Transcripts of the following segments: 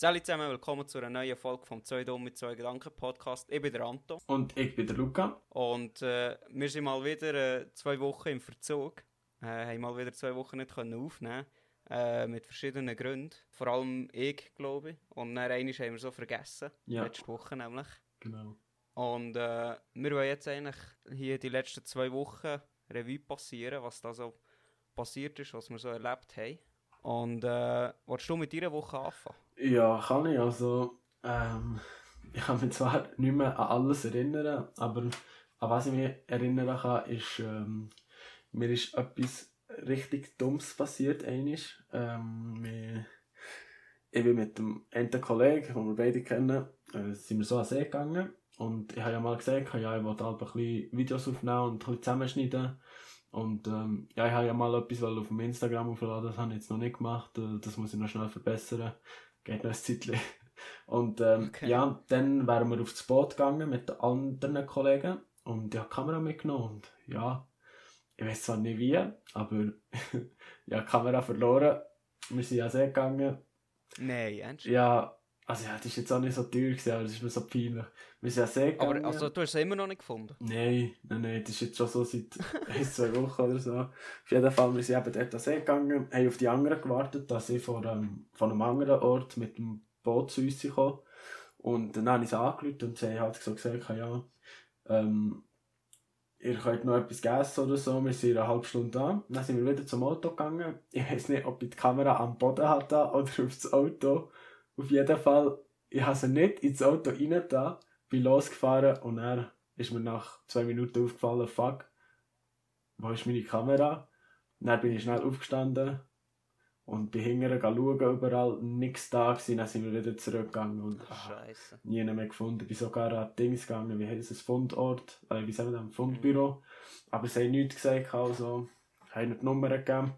Salut zusammen, willkommen zu einer neuen Folge vom «Zwei Dumm mit zwei Gedanken» Podcast. Ich bin der Anto. Und ich bin der Luca. Und äh, wir sind mal wieder äh, zwei Wochen im Verzug. Äh, haben mal wieder zwei Wochen nicht können aufnehmen äh, mit verschiedenen Gründen. Vor allem ich, glaube ich. Und dann einmal haben wir so vergessen. Ja. Letzte Woche nämlich. Genau. Und äh, wir wollen jetzt eigentlich hier die letzten zwei Wochen Revue passieren, was da so passiert ist, was wir so erlebt haben. Und äh, willst du mit deiner Woche anfangen? Ja, kann ich. Also, ähm, ich kann mich zwar nicht mehr an alles erinnern, aber an was ich mich erinnern kann, ist, ähm, mir ist etwas richtig Dummes passiert. Einisch. Ähm, ich bin mit dem einen Kollegen, den wir beide kennen, äh, sind wir so an den See gegangen. Und ich habe ja mal gesagt, ja, ich wollte halt ein bisschen Videos aufnehmen und ein bisschen zusammenschneiden. Und ähm, ja, ich habe ja mal etwas auf dem Instagram aufladen, das habe ich jetzt noch nicht gemacht. Äh, Das muss ich noch schnell verbessern. Geht noch ein Zeitchen. Und ähm, Okay. ja, dann wären wir aufs Boot gegangen mit den anderen Kollegen. Und ich habe die Kamera mitgenommen. Und ja, ich weiß zwar nicht wie, aber ja, die Kamera verloren. Wir sind ja See gegangen. Nein, ernst? Ja, also ja, das ist jetzt auch nicht so teuer gewesen, aber das ist mir so peinlich. Wir sind ja See gegangen. Aber also, du hast es immer noch nicht gefunden? Nein, nein, nein, das ist jetzt schon so seit ein, zwei Wochen oder so. Auf jeden Fall, wir sind eben dort an See gegangen, haben auf die anderen gewartet, dass sie von, ähm, von einem anderen Ort mit dem Boot zu uns kommen. Und dann habe ich sie angerufen und sie haben halt so gesagt, ja, ähm, ihr könnt noch etwas essen oder so, wir sind eine halbe Stunde da. Dann sind wir wieder zum Auto gegangen. Ich weiß nicht, ob ich die Kamera am Boden hatte oder aufs Auto. Auf jeden Fall, ich habe sie nicht ins Auto rein da, bin losgefahren und dann ist mir nach zwei Minuten aufgefallen, fuck, wo ist meine Kamera? Dann bin ich schnell aufgestanden und bin hinterher schauen, überall nichts da gewesen, dann sind wir wieder zurückgegangen und ah, Scheiße. nie mehr gefunden. Bin sogar an Dings gegangen, wie heisst es, Fundort, äh, wie sagen wir das, Fundbüro. Aber sie haben nichts gesagt, also, haben nicht die Nummer gegeben.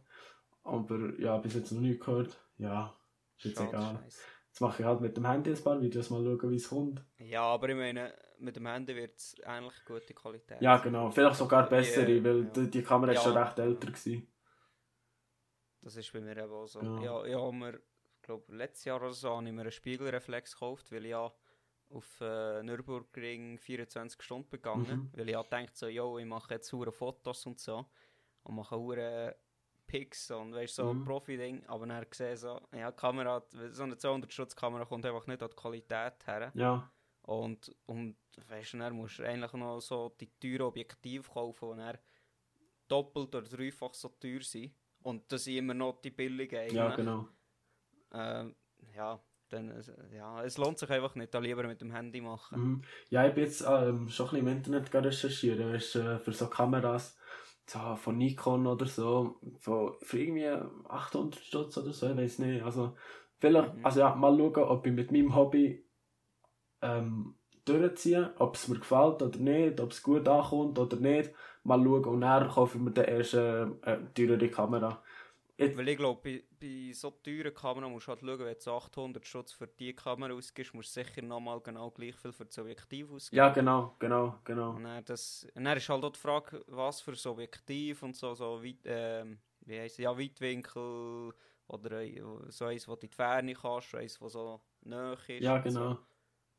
Aber ja, bis jetzt noch nichts gehört. Ja, ist jetzt Schade, egal. Scheiße. Jetzt mache ich halt mit dem Handy ein paar Videos, mal schauen, wie es kommt. Ja, aber ich meine, mit dem Handy wird es eigentlich gute Qualität. Ja, genau. Vielleicht sogar bessere, weil ja. die, Kamera ist Ja. schon recht älter gewesen. Das ist bei mir eben auch so. Ja. Ja, ja, mir, ich glaube, letztes Jahr oder so habe ich mir einen Spiegelreflex gekauft, weil ich ja auf äh, Nürburgring 24 Stunden begangen. Mhm. Weil ich ja gedacht so, yo, ich mache jetzt hure Fotos und so. Und mache hure Pics und weißt so Mhm. Profi-Ding. Aber dann gesehen so, ja, Kamera, so eine 200 Schutz Kamera kommt einfach nicht an die Qualität her. Ja, Und, und weißt dann musst du eigentlich noch so die teuren Objektive kaufen, die dann doppelt oder dreifach so teuer sind. Und das sind immer noch die billigen eigentlich. ja, genau. Ähm, ja, dann, ja, es lohnt sich einfach nicht, da lieber mit dem Handy machen. Mhm. Ja, ich bin jetzt ähm, schon ein bisschen im Internet gerade recherchieren, weißt, äh, für so Kameras so von Nikon oder so, von, für irgendwie 800 Stutz oder so, ich weiß nicht. Also, vielleicht, Mhm. also ja, mal schauen, ob ich mit meinem Hobby ähm, durchziehe, ob es mir gefällt oder nicht, ob es gut ankommt oder nicht. Mal schauen und dann kaufe ich mir dann erst äh, teurere Kamera. Weil ich glaube, bei, bei so teuren Kameras musst du halt schauen, wenn du so 800 Schutz für die Kamera ausgibst, musst du sicher nochmal genau gleich viel für das Objektiv ausgeben. ja, genau, genau, genau. Und dann, das, und dann ist halt auch die Frage, was für ein Objektiv und so, so weit, ähm, wie heisst es, ja, Weitwinkel oder so eins, wo du in die Ferne kannst, eins, wo so nahe ist. Ja, genau. So.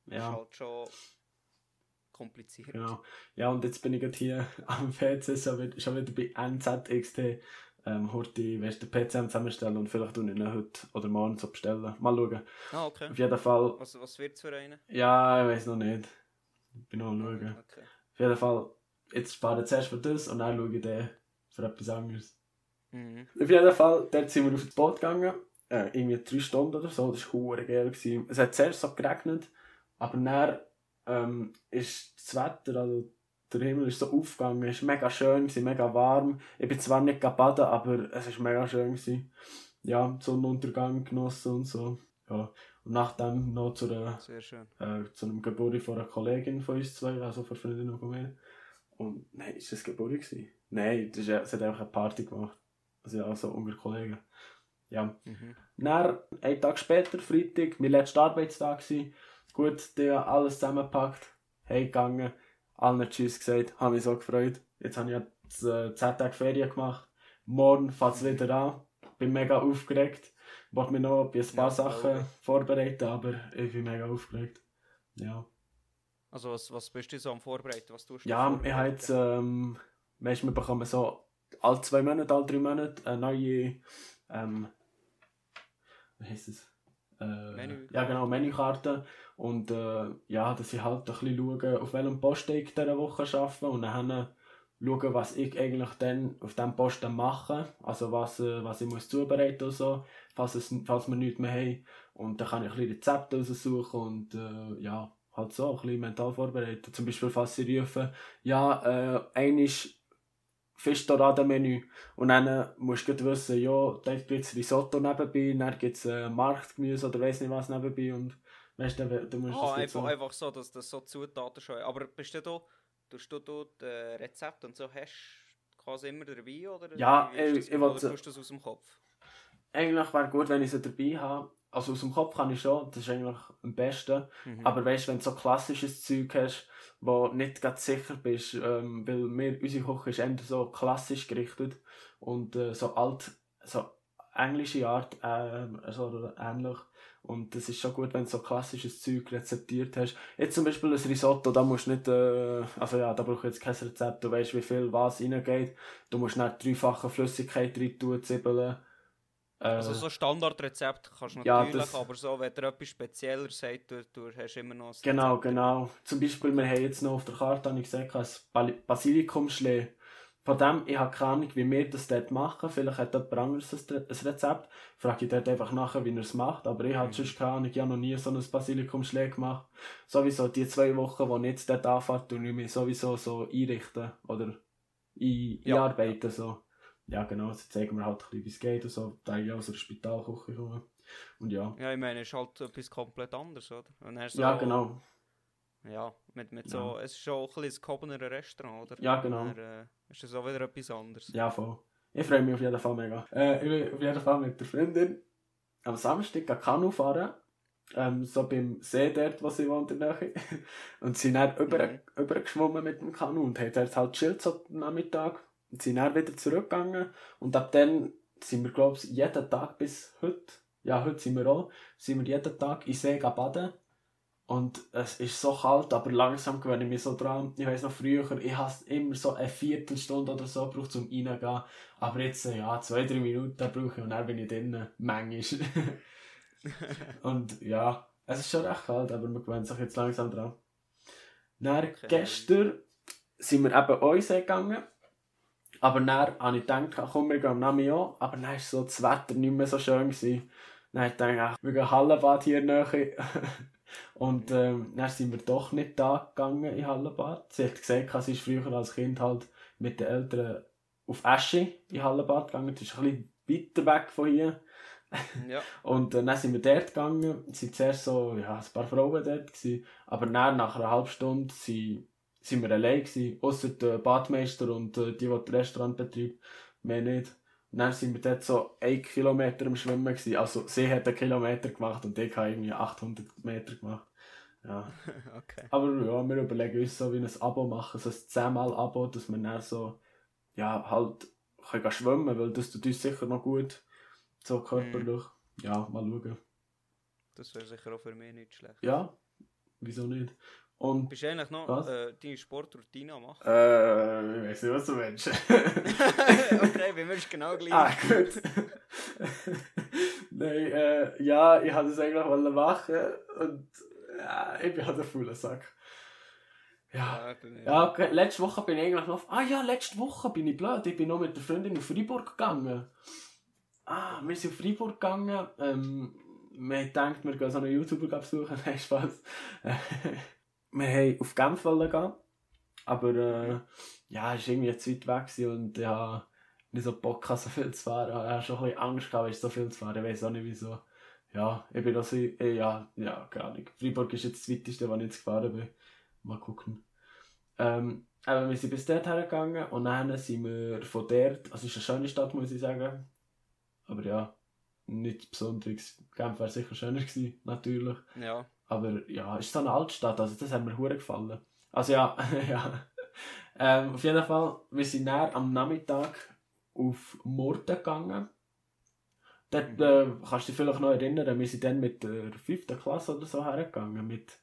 Das ist Ja. halt schon kompliziert. Genau. Ja, und jetzt bin ich gerade hier am PC, schon wieder bei NZXT. Ähm, heute weißt du, den PC am zusammenstellen und vielleicht tue ich ihn heute oder morgen so bestellen. Mal schauen. Ah, okay. Auf jeden Fall, Was, was wird es für einen? ja, ich weiß noch nicht. Ich bin noch am schauen. Okay. Auf jeden Fall, jetzt spare ich zuerst für das und dann schaue ich dann für etwas anderes. Mhm. Auf jeden Fall, dort sind wir auf das Boot gegangen. Äh, irgendwie drei Stunden oder so. Das war geil. gewesen. Es hat zuerst so geregnet, aber dann ähm, ist das Wetter, also der Himmel ist so aufgegangen. Es war mega schön, mega warm. Ich bin zwar nicht baden, aber es war mega schön. Gewesen. Ja, Sonnenuntergang genossen und so. Ja. Und nachdem noch zu, einer, äh, zu einem Geburt von einer Kollegin von uns zwei, also von Freundin von mir. Und nein, ist das Geburt gewesen? Nein, das ist, sie hat einfach eine Party gemacht. Also ja, so unter Kollegen. Ja. Mhm. Dann, einen Tag später, Freitag, mein letzter Arbeitstag gewesen. Gut, die alles zusammengepackt, heimgegangen, allen Tschüss gesagt, habe mich so gefreut. Jetzt habe ich ja äh, 10 Tage Ferien gemacht. Morgen fängt es wieder an. Bin mega aufgeregt. wollte mir noch ein paar Ja, Sachen glaube vorbereiten, aber ich bin mega aufgeregt. Ja. Also was, was bist du so am Vorbereiten? Was tust du Ja, ich habe jetzt, ähm, weißt, wir bekommen so alle zwei Monate, alle drei Monate eine neue, ähm, wie heisst es? Äh, Menükarte. ja genau, Menükarte. Und äh, ja, dass ich halt ein bisschen schaue, auf welchem Posten ich diese Woche arbeite und dann schauen, was ich eigentlich dann auf diesem Posten mache. Also was, äh, was ich muss zubereiten und so, falls, es, falls wir nichts mehr haben. Und dann kann ich ein bisschen Rezepte raussuchen und äh, ja, halt so ein bisschen mental vorbereiten. Zum Beispiel, falls sie rufen, ja, äh, einisch Fischdoradenmenü und dann äh, musst du wissen, ja, da gibt es Risotto nebenbei, dann gibt es äh, Marktgemüse oder weiss nicht was nebenbei und weißt du, dann- dann musst du Ah, das einfach, so... einfach so, dass das so Zutaten schon Aber bist du da, tust du dort äh, Rezept und so hast quasi immer dabei? Oder Ja, ist ich- das? ich Oder wollte- tust du das aus dem Kopf? Eigentlich wäre gut, wenn ich sie dabei habe. Also aus dem Kopf kann ich schon, das ist eigentlich am besten. Mhm. Aber weißt du, wenn du so klassisches Zeug hast, wo nicht ganz sicher bist, ähm, weil wir, unsere Küche ist eher so klassisch gerichtet und äh, so alt, so englische Art, äh, so ähnlich. Und das ist schon gut, wenn du so klassisches Zeug rezeptiert hast. Jetzt zum Beispiel ein Risotto, da musst du nicht, äh, also ja, da brauche ich jetzt kein Rezept, du weißt, wie viel was reingeht. Du musst nicht dreifache Flüssigkeit rein tun, Zwiebeln. Äh, Also so Standardrezept kannst du ja, natürlich, das- aber so, wenn dir etwas spezieller sagt, du, du hast immer noch ein Genau, Rezept. genau. Zum Beispiel, wir haben jetzt noch auf der Karte, habe ich gesagt, ein Basilikumschlee. Von dem, ich habe keine Ahnung, wie wir das dort machen. Vielleicht hat jemand anderes ein Rezept. Frage ich dort einfach nachher, wie er es macht. Aber ich habe Mhm. sonst keine Ahnung, ich habe noch nie so ein Basilikumschlee gemacht. Sowieso die zwei Wochen, wo ich jetzt dort anfahre, tue ich mich sowieso so einrichten oder ein, Ja, einarbeiten. So. Ja, genau, so zeigen wir halt ein bisschen, wie es geht und so, da ich aus der Spitalküche komme. Und ja. Ja, ich meine, es ist halt etwas komplett anderes, oder? So, Ja, genau. Ja, mit, mit so, es ist schon ein bisschen ein gehobener Restaurant, oder? Ja, genau. Dann, äh, ist das auch wieder etwas anderes. Ja, voll. Ich freue mich auf jeden Fall mega. Äh, ich will auf jeden Fall mit der Freundin am Samstag Kanu fahren. Ähm, so beim See dort, wo sie wohnt in der Nähe. Und sind dann über, Mhm. übergeschwommen mit dem Kanu und haben dort halt chillt so am Nachmittag. Sind dann wieder zurückgegangen. Und ab dann sind wir, glaube ich, jeden Tag bis heute, ja, heute sind wir auch, sind wir jeden Tag in See baden. Und es ist so kalt, aber langsam gewöhne ich mich so dran. Ich weiss noch früher, ich habe immer so eine Viertelstunde oder so gebraucht, um reingehen. Aber jetzt, ja, zwei, drei Minuten brauche ich und dann bin ich drinnen. Manchmal. und ja, es ist schon recht kalt, aber man gewöhnt sich jetzt langsam dran. Dann, Okay. gestern sind wir eben uns gegangen. Aber dann habe ich gedacht, komm, wir gehen am Nami an. Aber dann war so das Wetter nicht mehr so schön. Gewesen. Dann habe ich gedacht, ach, wir gehen Hallenbad hier näher. Und ähm, dann sind wir doch nicht da gegangen in Hallenbad. Sie hat gesagt, sie ist früher als Kind halt mit den Eltern auf Esche in Hallenbad gegangen. Das ist ein bisschen weiter weg von hier. ja. Und äh, dann sind wir dort gegangen. Es waren zuerst so, ja, ein paar Frauen dort. Gewesen. Aber dann, nach einer halben Stunde, sind, sind wir allein gewesen. Ausser der Badmeister und äh, die, die das Restaurant betreibt. Mehr nicht. Und dann sind wir dort so ein Kilometer am Schwimmen gewesen. Also, sie hat einen Kilometer gemacht und ich habe irgendwie 800 Meter gemacht. Ja. okay. Aber ja, wir überlegen uns so wie ein Abo machen, so ein 10 mal Abo, dass wir dann so, ja, halt, können schwimmen, weil das tut uns sicher noch gut, so körperlich. Ja, mal schauen. Das wäre sicher auch für mich nicht schlecht. Ja, wieso nicht? Und, Bist du eigentlich noch Was? äh, deine Sportroutine am machen? äh, ich weiß nicht, was du willst. okay, bei mir ist genau gleich. ah, gut. Nein, äh, ja, ich wollte es eigentlich machen und, ja, ich bin halt ein fauler Sack. Ja. Ja, okay. letzte Woche bin ich eigentlich noch. Ah ja, letzte Woche bin ich blöd. Ich bin noch mit der Freundin auf Freiburg gegangen. Ah, wir sind auf Freiburg gegangen. Ähm, wir haben gedacht, wir gehen so einen YouTuber besuchen. Nein, Spaß. Wir haben auf Genf gehen. Aber äh, ja, es war irgendwie zu weit weg und ja, nicht so Bock hatte, so viel zu fahren. Ich hatte schon ein bisschen Angst, gehabt, so viel zu fahren. Ich weiß auch nicht wieso. Ja, ich bin also, äh, ja, ja, keine Ahnung. Freiburg ist jetzt das weiteste, wo ich jetzt gefahren bin. Mal gucken. Ähm, aber wir sind bis dort hergegangen und dann sind wir von dort, also es ist eine schöne Stadt, muss ich sagen. Aber ja, nichts Besonderes. Genf wäre sicher schöner gewesen, natürlich. Ja. Aber ja, es ist so eine Altstadt, also das hat mir hure gefallen. Also ja, ja. Ähm, auf jeden Fall, wir sind dann am Nachmittag auf Murten gegangen. Dort äh, kannst du dich vielleicht noch erinnern, wir sind dann mit der fünften Klasse oder so hergegangen, mit,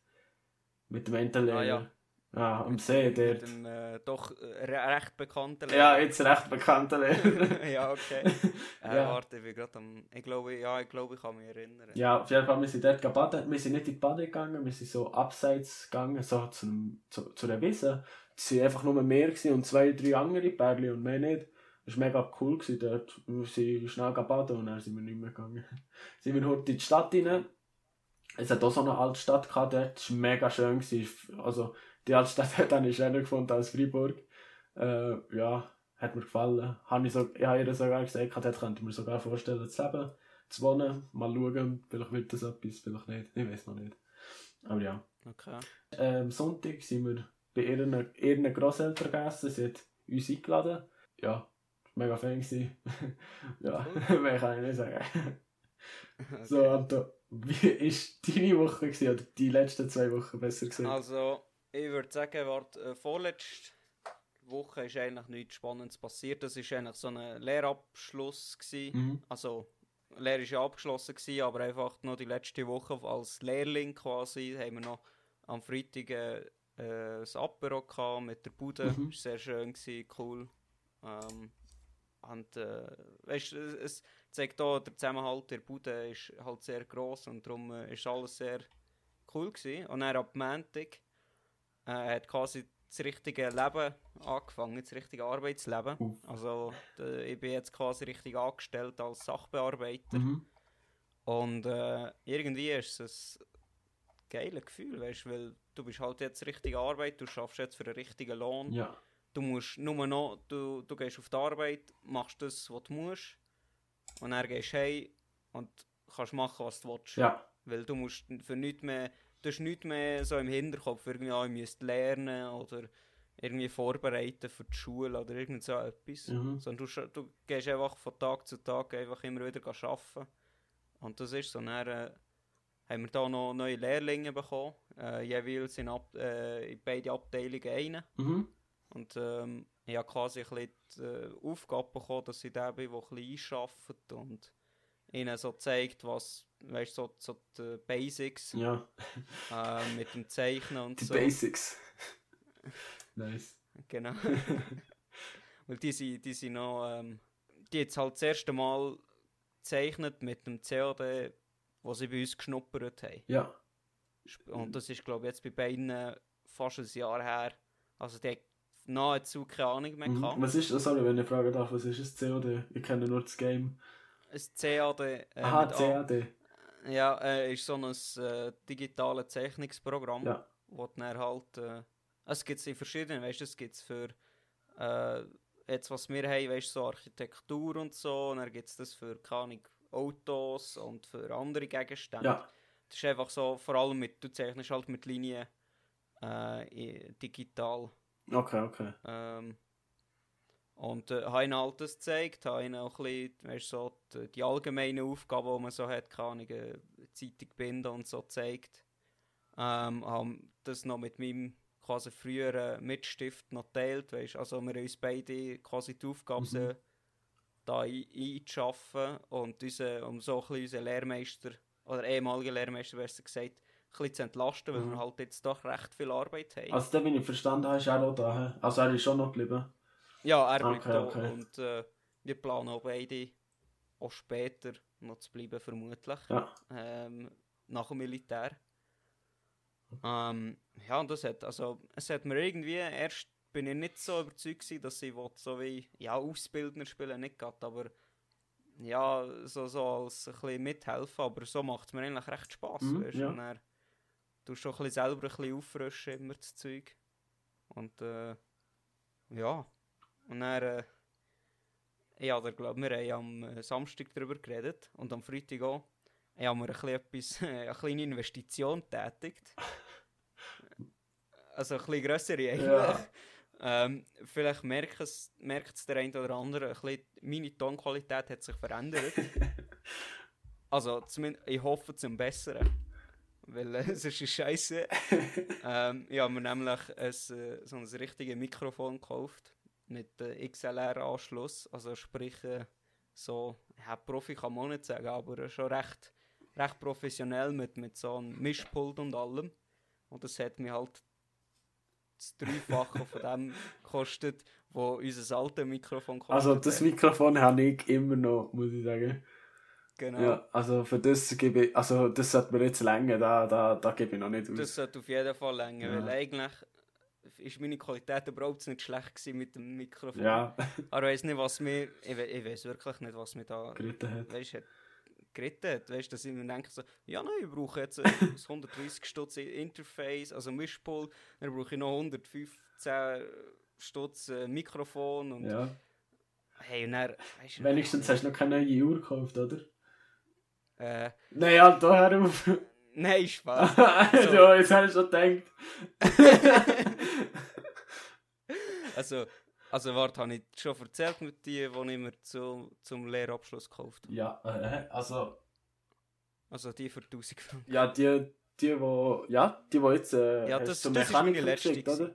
mit dem Entenlehrer. Ah, ja. Ja, am See Mit dort. dem äh, doch äh, re- recht bekannten Ja, jetzt recht bekannter Lehrer. ja, okay. Äh, Ja. Warte, ich bin gerade am... Ich glaube, ja, ich glaube, ich kann mich erinnern. ja, auf jeden Fall, wir sind dort baden. Wir sind nicht in die Bade gegangen, wir sind so abseits gegangen, so zu, einem, zu, zu einer Wiese. Es waren einfach nur mehr und zwei, drei andere Pärchen und mehr nicht. Das war mega cool gewesen dort. Wir sind schnell baden und dann sind wir nicht mehr gegangen. sind wir heute in die Stadt rein. Es hat auch so eine Altstadt gehabt dort. Das war mega schön. Gewesen. Also, die Altstadt hat ich schöner gefunden als Freiburg. Äh, ja, hat mir gefallen. Habe ich, so, ich habe ihr sogar gesagt, dort könnte ich mir sogar vorstellen, zu leben, zu wohnen. Mal schauen, vielleicht wird das etwas, vielleicht nicht. Ich weiß noch nicht. Aber ja. Okay. Ähm, Sonntag sind wir bei ihren, ihren Grosseltern gegessen. Sie hat uns eingeladen. Ja, mega Fan gewesen. ja, mehr kann ich nicht sagen. okay. So, Anto, wie war deine Woche gewesen, oder die letzten zwei Wochen besser gesagt? Also, ich würde sagen, warte, äh, vorletzte Woche ist eigentlich nichts Spannendes passiert. Das war eigentlich so ein Lehrabschluss. Gewesen. Mhm. Also, Lehre war ja abgeschlossen, gewesen, aber einfach noch die letzte Woche als Lehrling quasi haben wir noch am Freitag äh, äh, das Apero gehabt mit der Bude. Mhm. War sehr schön, gewesen, cool. Ähm, und äh, weißt, es, es zeigt auch, der Zusammenhalt der Bude ist halt sehr gross und darum äh, ist alles sehr cool gewesen. Und dann ab Montag äh, hat quasi das richtige Leben angefangen, das richtige Arbeitsleben. Uff. Also ich bin jetzt quasi richtig angestellt als Sachbearbeiter. Mhm. Und äh, irgendwie ist es ein geiles Gefühl, weißt, weil du bist halt jetzt richtig Arbeit, du schaffst jetzt für einen richtigen Lohn. Ja. Du musst nur noch, du, du gehst auf die Arbeit, machst das, was du musst, und dann gehst du heim und kannst machen, was du willst. Ja. Weil du musst für nichts mehr, du hast nichts mehr so im Hinterkopf, irgendwie, ah, ich müsste lernen oder irgendwie vorbereiten für die Schule oder irgend so etwas. Mhm. Sondern du, du gehst einfach von Tag zu Tag einfach immer wieder arbeiten. Und das ist so. Dann äh, haben wir da noch neue Lehrlinge bekommen, äh, jeweils in, Ab äh, in beide Abteilungen einen. Mhm. Und ähm, ich habe quasi ein bisschen die äh, Aufgabe bekommen, dass ich bin, der ein bisschen einarbeitet und ihnen so zeigt, was, weißt du, so, so die Basics Ja. äh, mit dem Zeichnen und Die so. Basics. nice. Genau. Weil die sind, die sind noch, ähm, die jetzt halt das erste Mal gezeichnet mit dem CAD, was sie bei uns geschnuppert haben. Ja. Und das ist, glaube ich, jetzt bei beiden fast ein Jahr her. Also die nahezu keine Ahnung mehr Mhm. gehabt. Was ist das? Sorry, wenn ich fragen darf, was ist das COD? Ich kenne nur das Game. Ein CAD. Äh, Aha, mit A- CAD. Ja, äh, ist so ein äh, digitales Zeichnungsprogramm, Ja. wo dann halt. Äh, es gibt es in verschiedenen, weißt du, es gibt es für. Äh, jetzt, was wir haben, weißt du, so Architektur und so, und dann gibt es das für, keine Autos und für andere Gegenstände. Ja. Das ist einfach so, vor allem mit, du zeichnest halt mit Linien äh, digital. Okay, okay. Ähm, und äh, habe ihnen halt das gezeigt, habe ihnen auch ein bisschen, weißt, so die, die allgemeinen Aufgaben, die man so hat, keine äh, Zeitung binden und so gezeigt. Ähm, haben das noch mit meinem quasi früheren Mitstift noch geteilt, weißt, also wir haben uns beide quasi die Aufgabe Mhm. so da ein- einzuschaffen und unsere, um so ein bisschen unseren Lehrmeister, oder ehemaligen Lehrmeister, besser gesagt, ein bisschen zu entlasten, weil Mhm. wir halt jetzt doch recht viel Arbeit haben. Also, da bin ich verstanden, habe, ist auch da. hä? Also, er ist schon noch geblieben. Ja, er bleibt Okay, da okay. und äh, wir planen auch beide auch später noch zu bleiben, vermutlich. Ja. Ähm, nach dem Militär. Ähm, ja, und das hat, also, es hat mir irgendwie, erst bin ich nicht so überzeugt gewesen, dass ich will, so wie, ja, Ausbildner spielen nicht gerade, aber ja, so, so als ein bisschen mithelfen, aber so macht es mir eigentlich recht Spass, Mhm, weißt ja. und dann tust du schon ein bisschen selber ein bisschen auffrischen, immer das Zeug. Und, äh, ja, und dann, äh, ja, der glaub, wir haben am äh, Samstag darüber geredet und am Freitag auch. Ich habe mir ein bisschen etwas, eine kleine Investition getätigt. Also ein bisschen grössere eigentlich. Ja. Ähm, vielleicht merkt es, merkt es der eine oder andere, ein bisschen, meine Tonqualität hat sich verändert. also zumindest, ich hoffe zum Besseren. Weil äh, es ist scheiße. ähm, ich habe mir nämlich ein, äh, so ein richtiges Mikrofon gekauft mit äh, XLR-Anschluss, also sprich äh, so, ja, Profi kann man nicht sagen, aber schon recht, recht professionell mit, mit so einem Mischpult und allem. Und das hat mir halt das Dreifache von dem gekostet, wo unser altes Mikrofon kostet. Also das Mikrofon habe ich immer noch, muss ich sagen. Genau. Ja, also für das gebe ich, also das sollte mir jetzt länger, da, da, da gebe ich noch nicht aus. Das sollte auf jeden Fall länger, Ja. weil eigentlich ist meine Qualität überhaupt nicht schlecht gewesen mit dem Mikrofon. ja, Aber ich weiß nicht, was mir, ich, we- ich weiß wirklich nicht, was mir da geritten hat. weißt, hat geritten hat. Weißt, dass ich mir denke, so, ja, nein, ich brauche jetzt ein 130 Stutz Interface, also Mischpult, dann brauche ich noch 115 Stutz äh, Mikrofon und Ja. hey, und dann, weißt Wenigstens hast du noch keine neue Uhr gekauft, oder? äh, Nein, halt da hör auf. nein, Spaß. ja, jetzt habe ich schon gedacht. also, also, warte, habe ich schon erzählt mit die, die ich mir zu, zum Lehrabschluss gekauft habe? Ja, äh, also, Also die für 1000 Franken. ja, die, die, wo, ja, die, wo jetzt, äh, Ja, das- zum das Mechaniker geschickt, oder?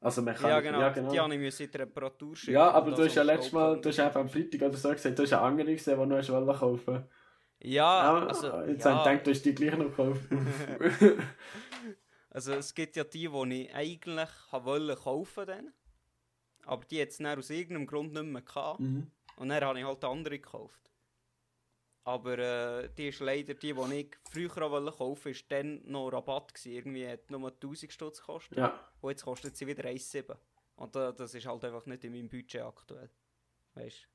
Also Mechaniker, Ja genau, ja, genau. die habe ich mir seit der Reparatur schicken. Ja, aber du hast ja letztes Mal, du hast einfach am Freitag oder so gesagt, du hast eine andere gesehen, die du hast wollen kaufen Ja, Ja, also, jetzt ja, habe ich gedacht, du hast die gleich noch gekauft. also es gibt ja die, die ich eigentlich wollen kaufen dann, aber die jetzt dann aus irgendeinem Grund nicht mehr gehabt. mhm. Und dann habe ich halt andere gekauft. Aber äh, die ist leider die, die ich früher auch wollte kaufen, ist dann noch Rabatt gewesen. Irgendwie hat nur 1000 Stutz gekostet. Ja, Und jetzt kostet sie wieder 1,7. Und äh, das ist halt einfach nicht in meinem Budget aktuell. Weißt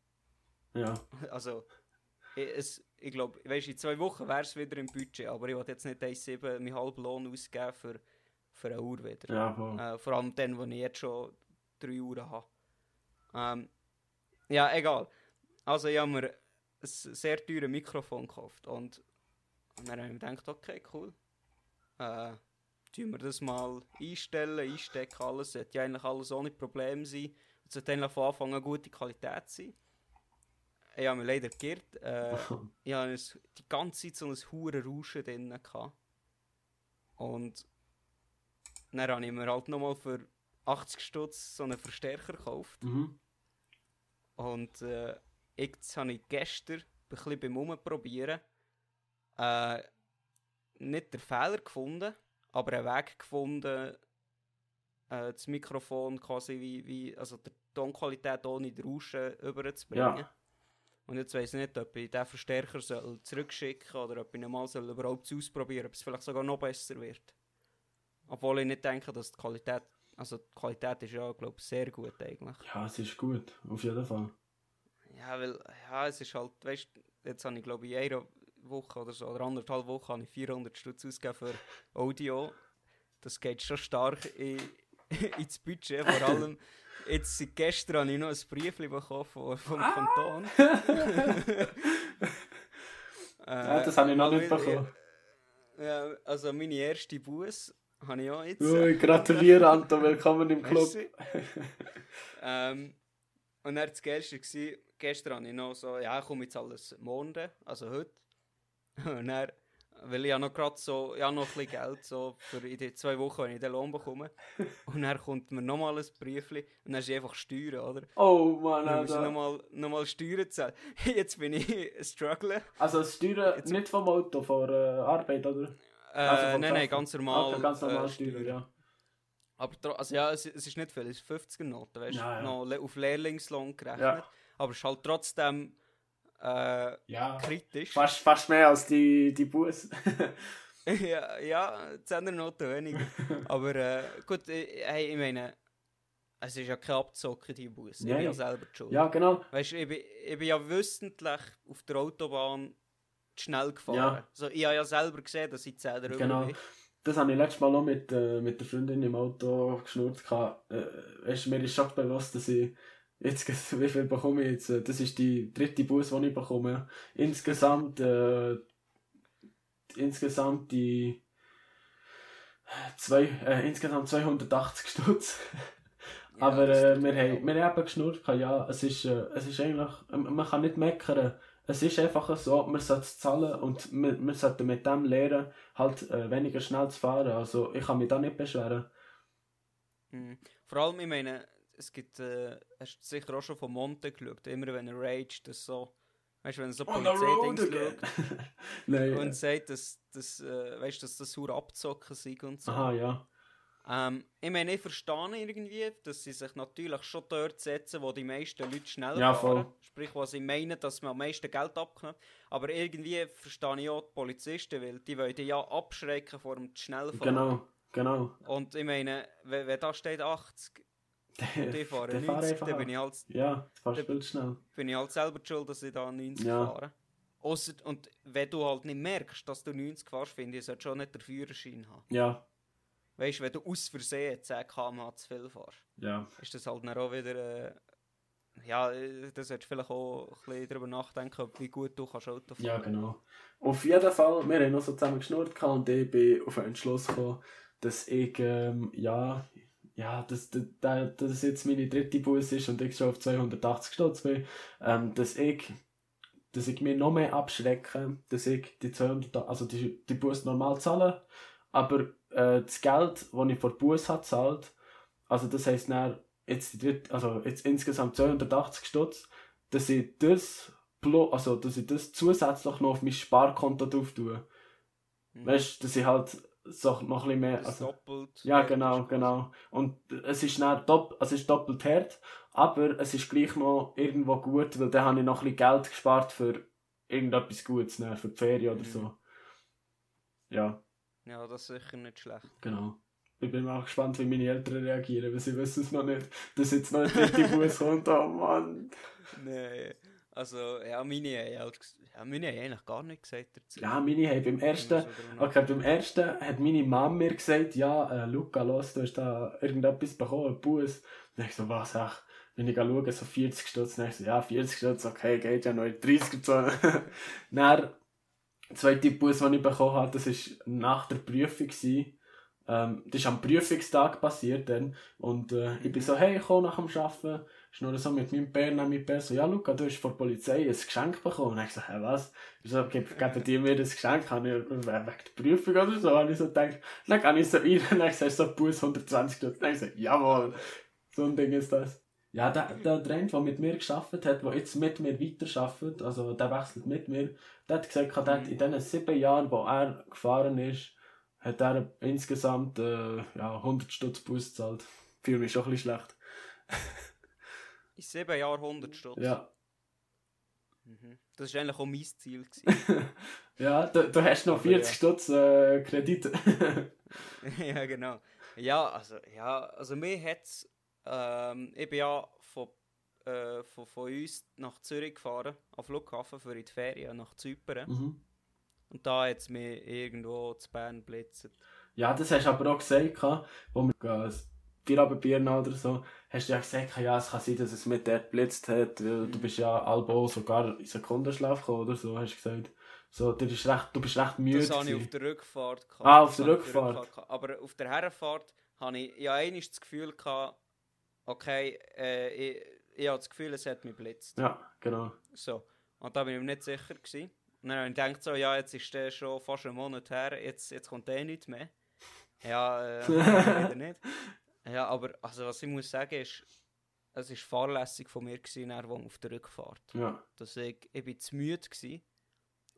ja. du? Also, ich, es, ich glaube, weißt, in zwei Wochen wäre es wieder im Budget, aber ich will jetzt nicht 1,7 meinen halben Lohn ausgeben für, für eine Uhr wieder. Ja. Äh, vor allem dann, wo ich jetzt schon drei Uhren habe. Ähm, ja, egal. Also ich habe mir ein sehr teures Mikrofon gekauft und, dann habe ich mir gedacht, okay, cool. Äh, tun wir das mal einstellen, einstecken, alles. Sollte ja eigentlich alles ohne Probleme sein. Es sollte eigentlich von Anfang an gute Qualität sein. Ich habe mich leider geirrt. Äh, ich hatte die ganze Zeit so ein hure Rauschen drin. Gehabt. Und dann habe ich mir halt nochmal für 80 Stutz so einen Verstärker gekauft. mhm. Und äh, jetzt habe ich gestern ein bisschen beim Umprobieren äh, nicht den Fehler gefunden, aber einen Weg gefunden, äh, das Mikrofon quasi wie, wie also die Tonqualität ohne die Rauschen überzubringen. Ja. Und jetzt weiß ich nicht, ob ich den Verstärker soll zurückschicken oder ob ich ihn mal soll überhaupt ausprobieren ob es vielleicht sogar noch besser wird. Obwohl ich nicht denke, dass die Qualität, also die Qualität ist ja, glaube ich, sehr gut eigentlich. ja, es ist gut, auf jeden Fall. Ja, weil, ja, es ist halt, weißt du, jetzt habe ich glaube ich in einer Woche oder so, oder anderthalb Wochen habe ich 400 Stutz ausgegeben für Audio. Das geht schon stark in, ins Budget, vor allem jetzt seit gestern habe ich noch ein Brief bekommen vom, vom Kanton. Ja, das habe ich noch also, nicht bekommen. Ja, also meine erste Bus habe ich auch jetzt. Ui, gratuliere, Anton, willkommen im Club. Ähm, und dann das Geilste war, gestern habe ich noch so, ja, ich komme jetzt alles morgen, also heute. Und dann, weil ich ja noch gerade so, ja noch ein bisschen Geld so für in die zwei Wochen, wenn ich den Lohn bekomme. Und dann kommt mir nochmal ein Briefli und dann ist einfach Steuern, oder? Oh Mann, Dann Alter. nochmal noch mal Steuern zahlen. Jetzt bin ich strugglen. Also Steuern Jetzt- nicht vom Auto, von der Arbeit, oder? Äh, Also vom nein, nein, ganz normal. Okay, ganz normal äh, Steuern, ja. Aber also ja, es, es ist nicht viel, es ist 50er Noten, weißt du, Ja, ja. noch auf Lehrlingslohn gerechnet. Ja. Aber es ist halt trotzdem äh, Ja. kritisch. Fast, fast mehr als die, die Bus. ja, ja, 10er Noten weniger. Aber äh, gut, äh, hey, ich meine, es ist ja kein Abzocken, die Bus. Ich bin ja selber schuld. ja, genau. Weißt du, ich bin, ich bin ja wissentlich auf der Autobahn schnell gefahren. Ja. So, ich habe ja selber gesehen, dass ich 10 drüber Genau. bin. Das habe ich letztes Mal noch mit, äh, mit der Freundin im Auto geschnurrt. Äh, weißt, mir ist schon bewusst, dass ich jetzt, wie viel bekomme ich jetzt? Äh, Das ist die dritte Bus, die ich bekomme. Insgesamt, äh, insgesamt die zwei, äh, insgesamt 280 Stutz. Ja, Aber äh, wir, haben, wir haben eben geschnurrt, ja, es ist, äh, es ist eigentlich, man kann nicht meckern. Es ist einfach so, man sollte es zahlen und wir, wir sollten mit dem lernen, halt äh, weniger schnell zu fahren. Also ich kann mich da nicht beschweren. Mhm. Vor allem, ich meine, es gibt, äh, hast du sicher auch schon von Monte geschaut, immer wenn er raged, dass so Weißt du, wenn er so Polizei-Dings schaut Nein. und sagt, dass, dass, äh, weißt, dass das sauer abzocken sei und so. Aha, ja. Ähm, ich meine, ich verstehe irgendwie, dass sie sich natürlich schon dort setzen, wo die meisten Leute schnell Ja, fahren. voll. Sprich, wo sie meinen, dass man am meisten Geld abknüpft. Aber irgendwie verstehe ich auch die Polizisten, weil die wollen die ja abschrecken vor dem Schnellfahren. Genau, genau. Und ich meine, wenn, wenn da steht 80 und ich fahre Der 90, fahrt einfach dann bin ich, halt, Ja, du fährst Der- viel schnell. bin ich halt selber schuld, dass ich da 90 Ja. fahre. Ausser, und wenn du halt nicht merkst, dass du 90 fährst, finde ich, solltest du schon nicht den Führerschein haben. Ja, Weißt du, wenn du aus Versehen 10 km zu viel fährst. ja. ist das halt dann auch wieder. Äh, ja, äh, da solltest du vielleicht auch ein bisschen darüber nachdenken, wie gut du kannst Auto fahren Ja, genau. Auf jeden Fall, wir haben noch so zusammen geschnurrt und ich bin auf einen Entschluss gekommen, dass ich, ähm, ja, ja, dass das jetzt meine dritte Bus ist und ich schon auf 280 Stutz bin, ähm, dass ich, dass ich mir noch mehr abschrecke, dass ich die 200, also die, die Bus normal zahle, aber äh, das Geld, das ich vor Bus habe gezahlt, also das heisst dann, jetzt, dritte, also jetzt insgesamt 280 Stutz, dass ich das also dass ich das zusätzlich noch auf mein Sparkonto drauf tue. Mhm. Weißt du, dass ich halt so noch ein mehr. Also, doppelt. ja, genau, genau. Und es ist, dann dopp also es ist doppelt hart, aber es ist gleich noch irgendwo gut, weil dann habe ich noch ein bisschen Geld gespart für irgendetwas Gutes, ne, für die Ferien oder Mhm. so. Ja, Ja, das ist sicher nicht schlecht. genau. Ich bin auch gespannt, wie meine Eltern reagieren, weil sie wissen es noch nicht, dass jetzt noch ein dritter Bus kommt. Oh Mann. Nee, also, ja, meine haben halt ja, meine haben eigentlich gar nicht gesagt dazu. Ja, meine haben beim ersten, Okay, beim ersten hat meine Mama mir gesagt, ja, äh, Luca, los, du hast da irgendetwas bekommen, einen Bus. Dann ich so, was, ach, wenn ich schaue, so 40 Stutz, dann ich so, ja, 40 Stutz, okay, geht ja noch in 30 Zone. dann, der zweite Bus, den ich bekommen habe, das war nach der Prüfung. Ähm, das ist am Prüfungstag passiert dann. Und äh, ich bin so, hey, komm nach dem Arbeiten. Ist nur so mit meinem Bär, meinem Bär so, ja, Luca, du hast von der Polizei ein Geschenk bekommen. Und ich so, hä, was? Ich so, geben die mir das Geschenk? Habe ich, wegen der Prüfung oder so? Habe ich so gedacht, dann kann ich so rein, und dann sagst so, Bus 120 Stutz. Dann ich so, jawohl, so ein Ding ist das. Ja, der, der Trend, der mit mir geschafft hat, der jetzt mit mir weiterarbeitet, also der wechselt mit mir, der hat gesagt, der hat in diesen sieben Jahren, wo er gefahren ist, hat er insgesamt äh, ja, 100 Stutz Bus gezahlt. Fühle mich schon ein bisschen schlecht. In sieben Jahren 100 Stutz. Ja, Mhm. Das war eigentlich auch mein Ziel. Ja du, du hast noch Aber 40 ja. Stutz äh, Kredit. ja, genau. Ja, also, ja, also mir hat's, ähm, ich bin ja von, äh, von, von uns nach Zürich gefahren, am Flughafen für in die Ferien nach Zypern. mhm. Und da hat es mich irgendwo zu Bern blitzen. Ja, das hast du aber auch gesagt, wo wir Feierabendbier nahmen oder so, hast du ja gesagt, ja, es kann sein, dass es mit dort geblitzt hat, weil du bist ja albo sogar in Sekundenschlaf gekommen oder so, hast du gesagt. So, dir ist recht, du bist recht müde. Das hatte ich auf gewesen. der Rückfahrt. Gehabt. Ah, auf der habe Rückfahrt. Aber auf der Herrenfahrt hatte ich ja einmal das Gefühl, gehabt, okay, äh, ich, ich habe das Gefühl, es hat mich blitzt. Ja, genau. So. Und da bin ich mir nicht sicher gewesen. Und dann habe ich gedacht, so, ja, jetzt ist der schon fast einen Monat her, jetzt, jetzt kommt der nicht mehr. Ja, äh, wieder nicht. Ja, aber also, was ich muss sagen ist, es war fahrlässig von mir gewesen, dann, auf der Rückfahrt. Ja, Dass ich, ich bin zu müde gewesen.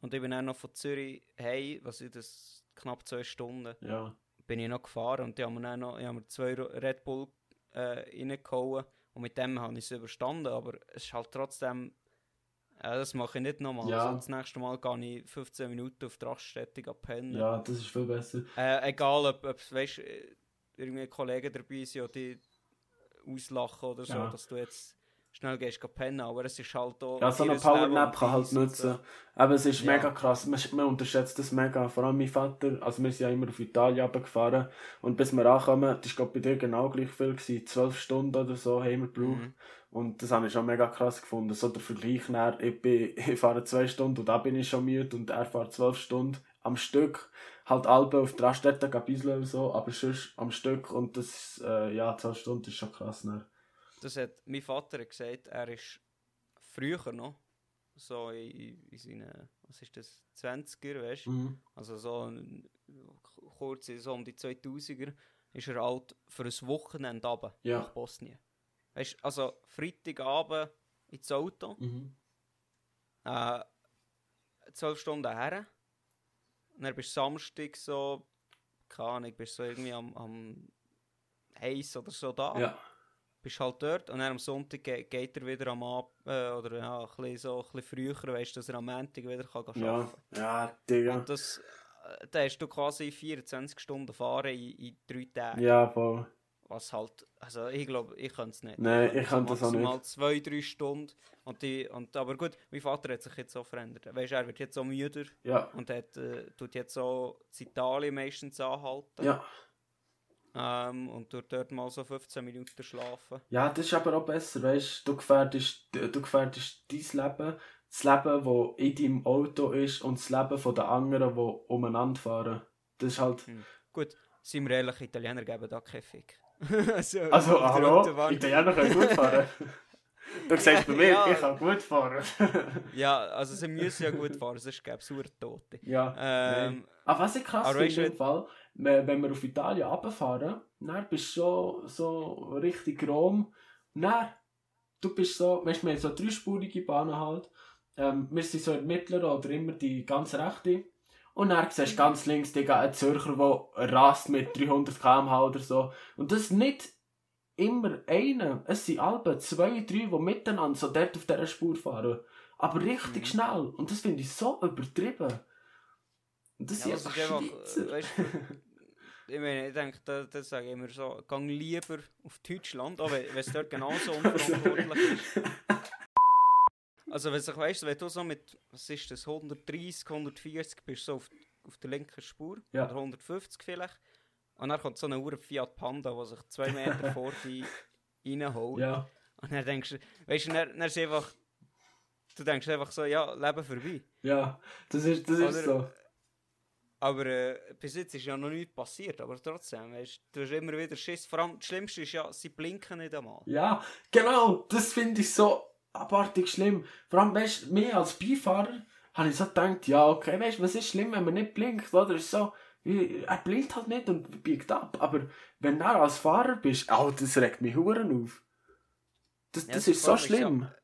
Und ich bin dann noch von Zürich hey, was ist das, knapp zwei Stunden, ja. bin ich noch gefahren und die haben mir dann noch, ich habe mir zwei Red Bull äh, reingehauen und mit dem habe ich es überstanden, aber es ist halt trotzdem, äh, das mache ich nicht nochmal. Ja. Also das nächste Mal gehe ich 15 Minuten auf die Raststätte pennen. Ja, das ist viel besser. Äh, egal, ob, ob weißt, äh, irgendwie Kollegen dabei sind, die auslachen oder so, Ja. dass du jetzt schnell gehst gehen pennen, aber es ist halt auch... Ja, so eine Powernap kann halt nutzen. so. Aber es ist Ja. mega krass. Man, man unterschätzt das mega. Vor allem mein Vater, also wir sind ja immer auf Italien runtergefahren. Und bis wir ankommen, das war bei dir genau gleich viel. Gewesen. Zwölf Stunden oder so haben wir gebraucht. Mhm. Und das habe ich schon mega krass gefunden. So der Vergleich dann, ich, bin, ich fahre zwei Stunden und da bin ich schon müde und er fährt zwölf Stunden am Stück. Halt Alpen auf die Raststätte, ein bisschen oder so, aber sonst am Stück. Und das, äh, ja, zwölf Stunden ist schon krass. Ne? Das hat mein Vater hat gesagt, er ist früher noch, so in, in seinen, was ist das, 20er, weißt du? Mhm. Also so kurz so um die 2000er, ist er halt für ein Wochenende runter Ja. nach Bosnien. Weißt du, also Freitagabend ins Auto, Mhm. äh, zwölf Stunden her. Und dann bist du Samstag so, keine Ahnung, bist so irgendwie am, am Eis oder so da. Ja. Bist halt dort und dann am Sonntag ge geht er wieder am Ab äh, oder ja, ein bisschen, so, ein bisschen früher, weißt du, dass er am Montag wieder kann arbeiten Ja. kann. Ja, Digga. Und das, äh, da hast du quasi 24 Stunden fahren in, in drei Tagen. Ja, voll. Was halt, also ich glaube, ich könnte es nicht. Nein, ich kann das auch maximal nicht. zwei, drei Stunden. Und die, und, aber gut, mein Vater hat sich jetzt so verändert. Weißt du, er wird jetzt so müder Ja. und hat, äh, tut jetzt so in Italien meistens anhalten. Ja. Ähm, und tut dort mal so 15 Minuten schlafen. Ja, das ist aber auch besser, weißt du, gefährdest, du gefährdest dein Leben, das Leben, das in deinem Auto ist und das Leben von den anderen, die umeinander fahren. Das ist halt, Gut, sind wir ehrlich, Italiener geben da keinen Fick. also, also, der hallo, Italiener können gut fahren. du sagst bei mir, Ja. ich kann gut fahren. Ja, also sie müssen ja gut fahren, sonst gäbe es Tote. ja, Ähm, nein. Aber was ich krass finde im Fall, wenn wir auf Italien runterfahren, dann bist du schon so richtig Rom. Dann, du bist so, weißt du, wir haben so dreispurige Bahnen halt. Ähm, wir sind so in der mittleren oder immer die ganz rechte. Und dann siehst du ganz links Digga, einen Zürcher, der rast mit 300 km/h oder so. Und das ist nicht immer einer. Es sind alle zwei, drei, die miteinander so dort auf dieser Spur fahren. Aber richtig Mhm. schnell. Und das finde ich so übertrieben. Und das Ja, einfach ist einfach, Schweizer. äh, weißt du, ich meine, ich denke, das, das sage ich immer so, gang lieber auf Deutschland, auch wenn es dort genauso unverantwortlich ist. Also wenn ich weißt, wenn du so mit, was ist das, 130, 140 bist, so auf, auf der linken Spur, Ja. oder 150 vielleicht, und dann kommt so eine Uhr Fiat Panda, der sich zwei Meter vor dir reinholt. Ja, Und dann denkst du, weißt du, dann, dann ist einfach, du denkst einfach so, ja, Leben vorbei. ja, das ist, das ist Oder- so. Aber äh, bis jetzt ist ja noch nichts passiert, aber trotzdem, weißt, du hast immer wieder Schiss. Vor allem das Schlimmste ist ja, sie blinken nicht einmal. Ja, genau, das finde ich so abartig schlimm. Vor allem, weißt du, mir als Beifahrer habe ich so gedacht, ja, okay, weißt du, was ist schlimm, wenn man nicht blinkt, oder? Ist so, er blinkt halt nicht und biegt ab. Aber wenn du als Fahrer bist, oh, das regt mich Huren auf. Das, Ja, das also ist so schlimm. Ja,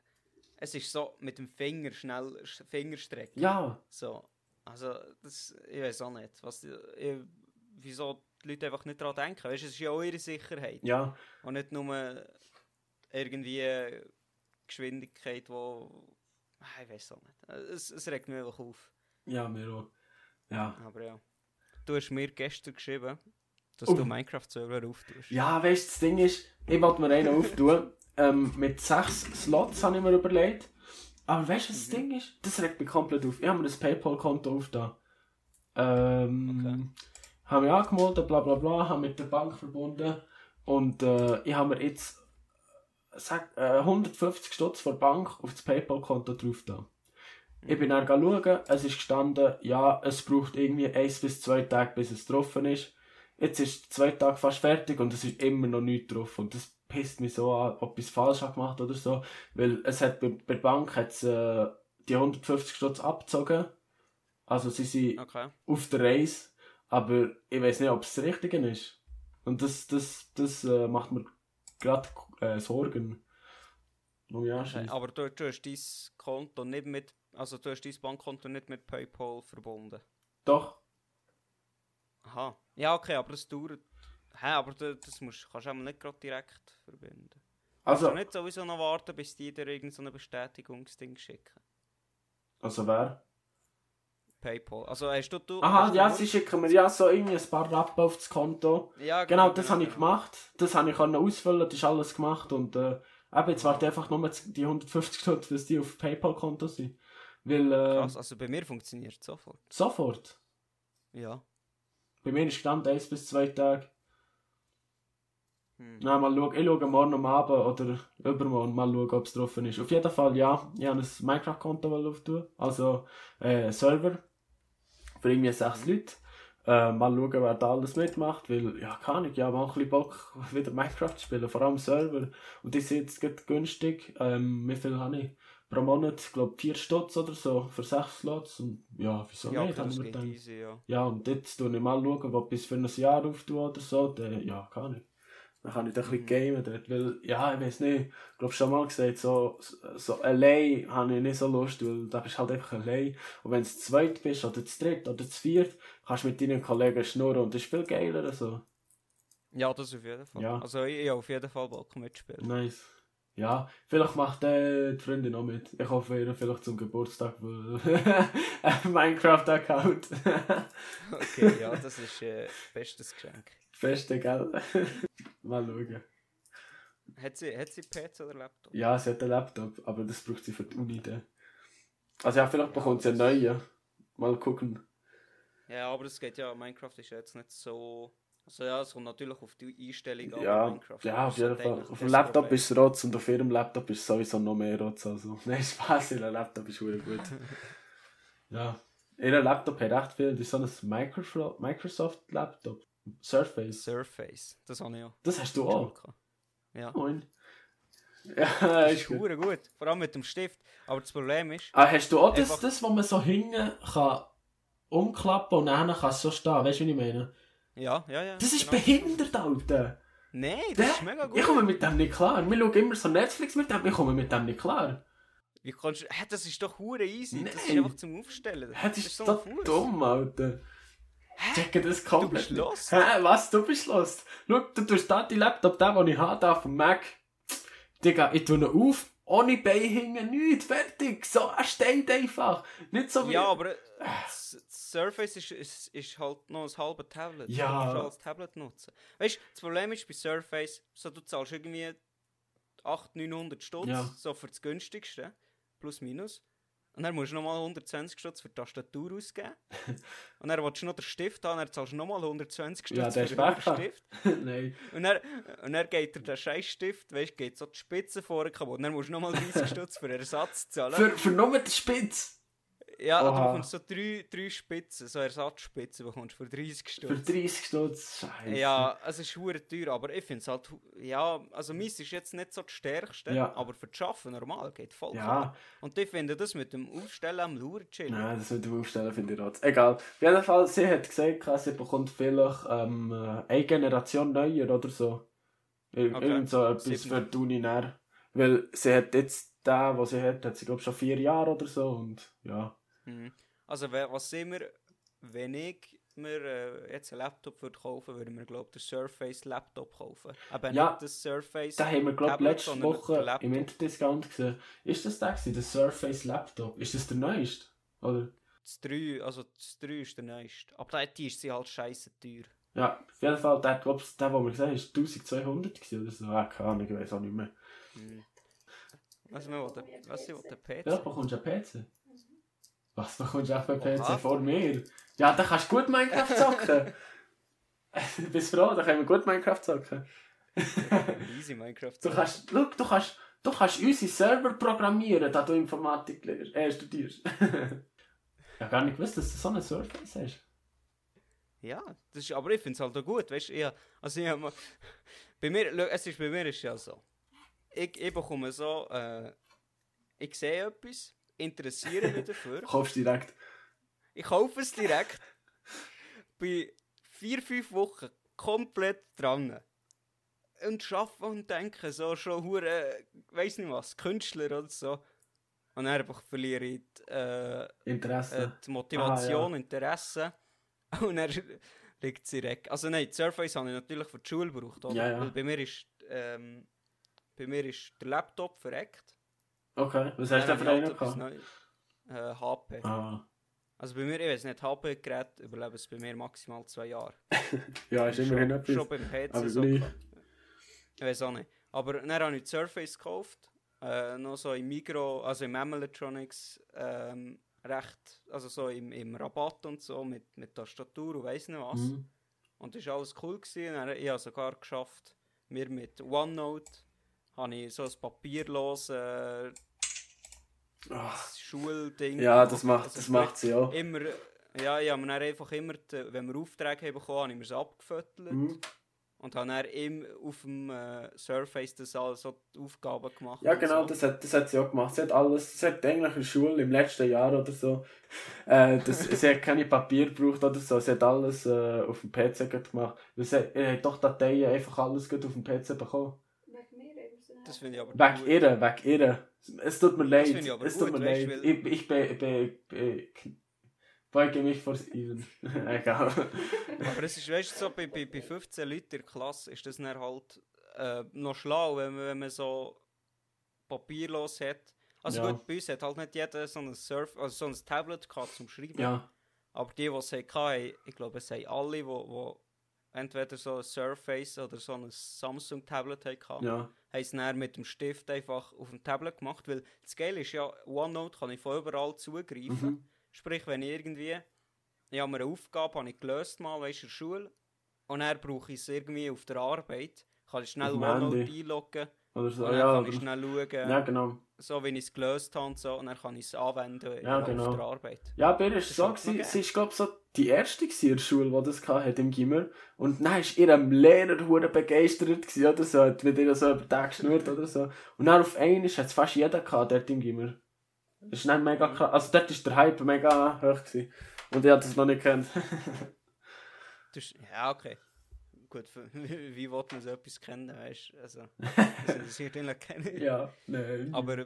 es ist so mit dem Finger schnell Sch- Fingerstrecken. Ja, So. Also, das, ich weiß auch nicht, was, die- ich, wieso die Leute einfach nicht daran denken. Weißt, es ist ja auch ihre Sicherheit. ja, Und nicht nur irgendwie Geschwindigkeit, wo. Ah, Ich weiß auch nicht. Es, es regt mich einfach auf. ja, mir auch. Ja. Aber ja. Du hast mir gestern geschrieben, dass Oh. du Minecraft-Server auftust. Ja, weißt du, das Ding ist, ich wollte mir einen auftun. Ähm, mit sechs Slots habe ich mir überlegt. Aber weißt du, was das Mhm. Ding ist? Das regt mich komplett auf. Ich habe mir das PayPal-Konto aufgetan. Ähm, habe mich angemeldet, bla bla bla, habe mit der Bank verbunden. Und äh, ich habe mir jetzt sag, äh, 150 Stutz von der Bank auf das PayPal-Konto drauf da. Ich bin dann schauen, es ist gestanden, ja, es braucht irgendwie 1 bis 2 Tage, bis es getroffen ist. Jetzt ist zwei Tage fast fertig und es ist immer noch nichts drauf. Und das pisst mich so an, ob ich es falsch gemacht oder so. Weil es hat bei, bei der Bank hat's, äh, die 150 Stutz abgezogen. Also sie sind Okay. auf der Reise, aber ich weiß nicht, ob es das Richtige ist. Und das, das, das äh, macht mir gerade äh, Sorgen. Oh ja, okay. Aber du, du hast dein Konto nicht mit. Also du hast dein Bankkonto nicht mit PayPal verbunden. Doch, Aha. Ja, okay, aber das dauert. Hä, aber du, das musst, kannst du nicht gerade direkt verbinden. also, Also nicht sowieso noch warten, bis die dir irgendeine so Bestätigungsding schicken. also wer? PayPal. Also hast du. du Aha, hast du ja, nur- sie schicken mir ja so irgendwie ein paar Rappen auf das Konto. Ja, Genau, das habe ich genau. gemacht. Das habe ich ausfüllen, das ist alles gemacht. Und äh, eben, jetzt warte ich einfach nur die 150 Stunden, dass die auf PayPal-Konto sind. Weil, äh, Krass, also bei mir funktioniert es sofort. sofort. Ja. Bei mir ist gestanden 1 bis 2 Tage. Hm. Na, mal schauen. Ich schaue morgen am Abend oder übermorgen mal schauen, ob es drauf ist. Auf jeden Fall, ja. Ich habe ein Minecraft-Konto auftun. Also, äh, Server. Für irgendwie sechs Leute. Äh, mal schauen, wer da alles mitmacht. Weil, ja, kann ich. Ja, mal ein bisschen Bock, wieder Minecraft zu spielen. Vor allem Server. Und die sind jetzt günstig. Ähm, wie viel habe ich? Pro Monat, ich glaube, 4 Stutz oder so. Für 6 Slots. Und ja, wieso Ja, nicht? okay, Haben das wir easy, ja. Ja, und jetzt tue ich mal schauen, ob ich es für ein Jahr auftue oder so. Dann, ja, kann ich. Dann kann ich da ein bisschen Mhm. gamen dort, weil, ja, ich weiß nicht, ich glaube schon mal gesagt, so, so allein habe ich nicht so Lust, weil da bist du halt einfach allein. Und wenn du zu zweit bist, oder zu dritt, oder zu viert, kannst du mit deinen Kollegen schnurren und das ist viel geiler, so. Ja, das auf jeden Fall. Ja. Also ich, ich habe auf jeden Fall Bock mitspielen. Nice. Ja, vielleicht macht äh, die Freundin noch mit. Ich hoffe ihr vielleicht zum Geburtstag, Minecraft-Account. Okay, ja, das ist äh, bestes Geschenk. Beste, gell? Mal schauen. Hat sie, hat sie PC oder Laptop? Ja, sie hat einen Laptop, aber das braucht sie für die Uni dann. Also ja, vielleicht bekommt sie einen neuen. Mal gucken. Ja, aber es geht ja, Minecraft ist ja jetzt nicht so... Also ja, es kommt natürlich auf die Einstellung an, Ja, Minecraft. ja, auf jeden Fall. eigentlich Auf dem das Laptop Problem. ist es Rotz und auf ihrem Laptop ist es sowieso noch mehr Rotz. Also, nein, Spaß, ihr Laptop ist wirklich gut. ja. Ihr Laptop hat echt viel. Das ist so ein Microsoft- Microsoft-Laptop. Surface. Surface, das habe ich auch. Das hast du auch. Ja. Moin. Ja, Das ist ist gut. gut, vor allem mit dem Stift. Aber das Problem ist, Ah, hast du auch das, das, wo man so hinten kann umklappen und dann kann es so stehen? Weißt du, was ich meine? ja, ja, ja. Das ist genau. behindert, Alter. Nein, das Der- ist mega gut. Ich komme mit dem nicht klar. Wir schauen immer so Netflix mit dem, ich komme mit dem nicht klar. Wie kannst du... Hä, das ist doch hure easy. Das ist Nein. einfach zum Aufstellen. Hä, Das ist so so dumm, Alter. Hä? Checke das komplett. bist lost. Hä, was? Du bist lost? Schau, du tust da die Laptop, den, den ich habe, da auf dem Mac. Digga, ich tue ihn auf, ohne Bein hängen, nichts, fertig. So, er steht einfach. Nicht so wie... Ja, aber äh, das Surface ist, ist, ist halt noch ein halbes Tablet. Ja. Du es als Tablet nutzen. Weißt du, das Problem ist bei Surface, so, du zahlst irgendwie 800, 900 Stutz, Ja. so für das günstigste, plus minus. Und dann musst du nochmal 120 Stutz für die Tastatur ausgeben. und dann willst du noch den Stift haben, dann zahlst du nochmal 120 Stutz Ja, für den. Stift. Nein. Und dann, und dann geht dir der scheiß Stift, weißt du, geht so die Spitze kaputt. Und dann musst du nochmal 30 Stutz für Ersatz zahlen. Für, für nur die Spitze. Ja, du Oha. bekommst so drei, drei Spitzen, so Ersatzspitzen bekommst du für 30 Für Stutz. 30 Stutz. Scheiße. Ja, es ist hure teuer, aber ich finde es halt, ja, also meins ist jetzt nicht so das Stärkste, Ja. aber für das Arbeiten normal geht voll klar. Ja, Und ich finde das mit dem Aufstellen am Lauren chillen. nein, das mit dem Aufstellen finde ich rot. Egal. Auf jeden Fall, sie hat gesagt, sie bekommt vielleicht ähm, äh, eine Generation neuer oder so. Ir Okay. Irgend so etwas Sieben. für die Uni näher. Weil sie hat jetzt den, was sie hat, hat sie glaube schon vier Jahre oder so und ja. Mhm. Also was sehen wir, wenn ich mir äh, jetzt einen Laptop würde kaufen, würde mir glaube ich den Surface Laptop kaufen. Aber Ja, nicht das Surface Da haben wir glaube letzte Woche im Interdiscount gesehen. Ist das der gewesen, der Surface Laptop? Ist das der neueste? Oder? Das 3, also das 3 ist der neueste. Aber der- die ist sie halt scheiße teuer. Ja, auf jeden Fall, der, glaub, der, den wir gesehen haben, ist 1200 gewesen oder so. Ah, keine Ahnung, ich weiß auch nicht mehr. Mhm. Was wir was sie wollen, PC? Ja, bekommst du einen PC? Was, bekommst du auch einen PC vor mir? Ja, dann kannst du gut Minecraft zocken. Bist froh, dann können wir gut Minecraft zocken. Easy Minecraft. Du kannst, schau, du kannst, du kannst unsere Server programmieren, da du Informatik lernst, äh, studierst. ich habe gar nicht gewusst, dass du so einen Surface hast. Ja, das ist, aber ich finde es halt auch gut, weißt du, ja, also ich hab mal, bei mir, es ist, bei mir ist ja so, ich, ich bekomme so, äh, ich sehe etwas, interessiere mich dafür, Kaufst direkt. ich kaufe es direkt, bin vier, fünf Wochen komplett dran und schaffe und denke so schon hure, weiß nicht was, Künstler oder so und dann einfach verliere ich die, äh, Interesse. äh, die Motivation, Ah, Interesse. Und er liegt sie weg. Also nein, die Surface habe ich natürlich für die Schule gebraucht, oder? Ja, ja. Weil bei mir ist, ähm, bei mir ist der Laptop verreckt. Okay, was hast du für einen gehabt? Neu- Äh, HP. Ah. Also bei mir, ich weiß nicht, HP-Gerät überleben es bei mir maximal zwei Jahre. Ja, ist immerhin schon, etwas. schon beim PC Aber so. gleich. Ich weiß auch nicht. Aber dann habe ich die Surface gekauft. Äh, noch so im Migro, also im Electronics, ähm, recht, also so im, im Rabatt und so, mit, mit Tastatur und weiss nicht was. Mhm. Und das war alles cool. Gewesen. Dann, ich habe sogar geschafft, mir mit OneNote habe ich so ein papierloses Ah. Schulding. Ja, das macht, Also das macht sie auch. Immer, ja, ich habe mir einfach immer, die, wenn wir Aufträge haben bekommen, habe ich mir sie abgefüttert. Mhm. Und habe dann ihm auf dem äh, Surface das also die Aufgaben gemacht. Ja, genau, so. das hat, das hat sie auch gemacht. Sie hat alles, sie hat eigentlich in der Schule im letzten Jahr oder so, äh, das, sie hat keine Papier gebraucht oder so, sie hat alles äh, auf dem PC gemacht. Weil sie hat äh, doch Dateien einfach alles gerade auf dem PC bekommen. Wegen mir eben so. Das finde ich aber gut. ihr, wegen ihr. Es tut mir leid, finde ich aber es tut mir weißt, leid. weil- Ich, ich be, be, be, beuge mich vor Steven. Egal. Aber es ist, weißt du, so bei, bei, bei 15 Leuten in der Klasse ist das dann halt äh, noch schlau, wenn man, wenn man so papierlos hat. Also Ja. gut, bei uns hat halt nicht jeder so ein Surf, also so ein Tablet gehabt zum Schreiben. ja, Aber die, die es hatten, ich glaube, es haben alle, die, die entweder so ein Surface oder so ein Samsung-Tablet hatten, ja, haben es dann mit dem Stift einfach auf dem Tablet gemacht, weil das Geile ist ja, OneNote kann ich von überall zugreifen. Mhm. Sprich, wenn ich irgendwie, ich habe mir eine Aufgabe habe ich gelöst mal, weißt, in der Schule, und dann brauche ich es irgendwie auf der Arbeit, kann ich schnell OneNote einloggen oder so, und dann ja, kann ich schnell schauen, ja, genau. so wie ich es gelöst habe und so, und dann kann ich es anwenden Ja, auf genau. der Arbeit. Ja, bei ihr ist so, sie ist glaube so die erste in der Schule, die das hatte im Gimmer. Und dann war ihrem Lehrer hure begeistert gewesen, oder so, hat mit ihr so über den Tag geschnurrt oder so. Und dann auf einmal hat es fast jeder gehabt dort im Gimmer. Das ist dann mega krass. Also dort war der Hype mega hoch gewesen. Und ich habe das noch nicht gekannt. Ja, okay. Gut, wie, will man so etwas kennen, weißt du? Also, das interessiert ihn kennen. ja, nein. Aber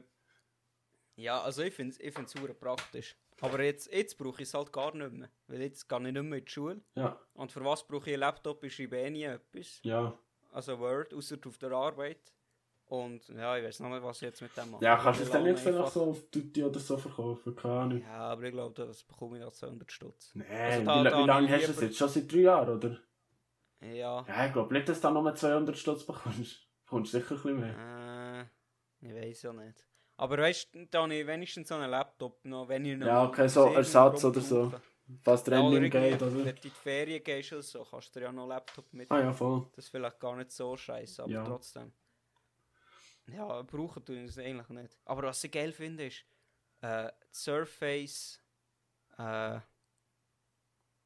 ja, also ich finde es super praktisch. Aber jetzt, jetzt brauche ich es halt gar nicht mehr. Weil jetzt gehe ich nicht mehr in die Schule. Ja, Und für was brauche ich einen Laptop? Ich schreibe eh nie etwas. ja. Also Word, außer auf der Arbeit. Und ja, ich weiß noch nicht, was ich jetzt mit dem mache. Ja, kannst du es dann nicht vielleicht so auf Tutti oder so verkaufen? Keine Ahnung. Ja, aber ich glaube, das bekomme ich da 200 Stutz. Nein, Also da- wie, da wie lange hast du es jetzt? Schon seit drei Jahren, oder? Ja, Ja, ich glaube nicht, dass du da nur 200 Stutz bekommst. Du bekommst sicher ein bisschen mehr. äh, ich weiß ja nicht. Aber weißt du, da habe ich wenigstens so einen Laptop noch, wenn ich noch Ja, okay, so Ersatz oder so. Was der Ja, geht, oder? Wenn du in die Ferien gehst oder so, kannst du dir ja noch einen Laptop mit. Ah ja, voll. Das ist vielleicht gar nicht so scheiße, aber Ja. trotzdem. Ja, brauchen tun wir es eigentlich nicht. Aber was ich geil finde, ist äh, Surface. Äh,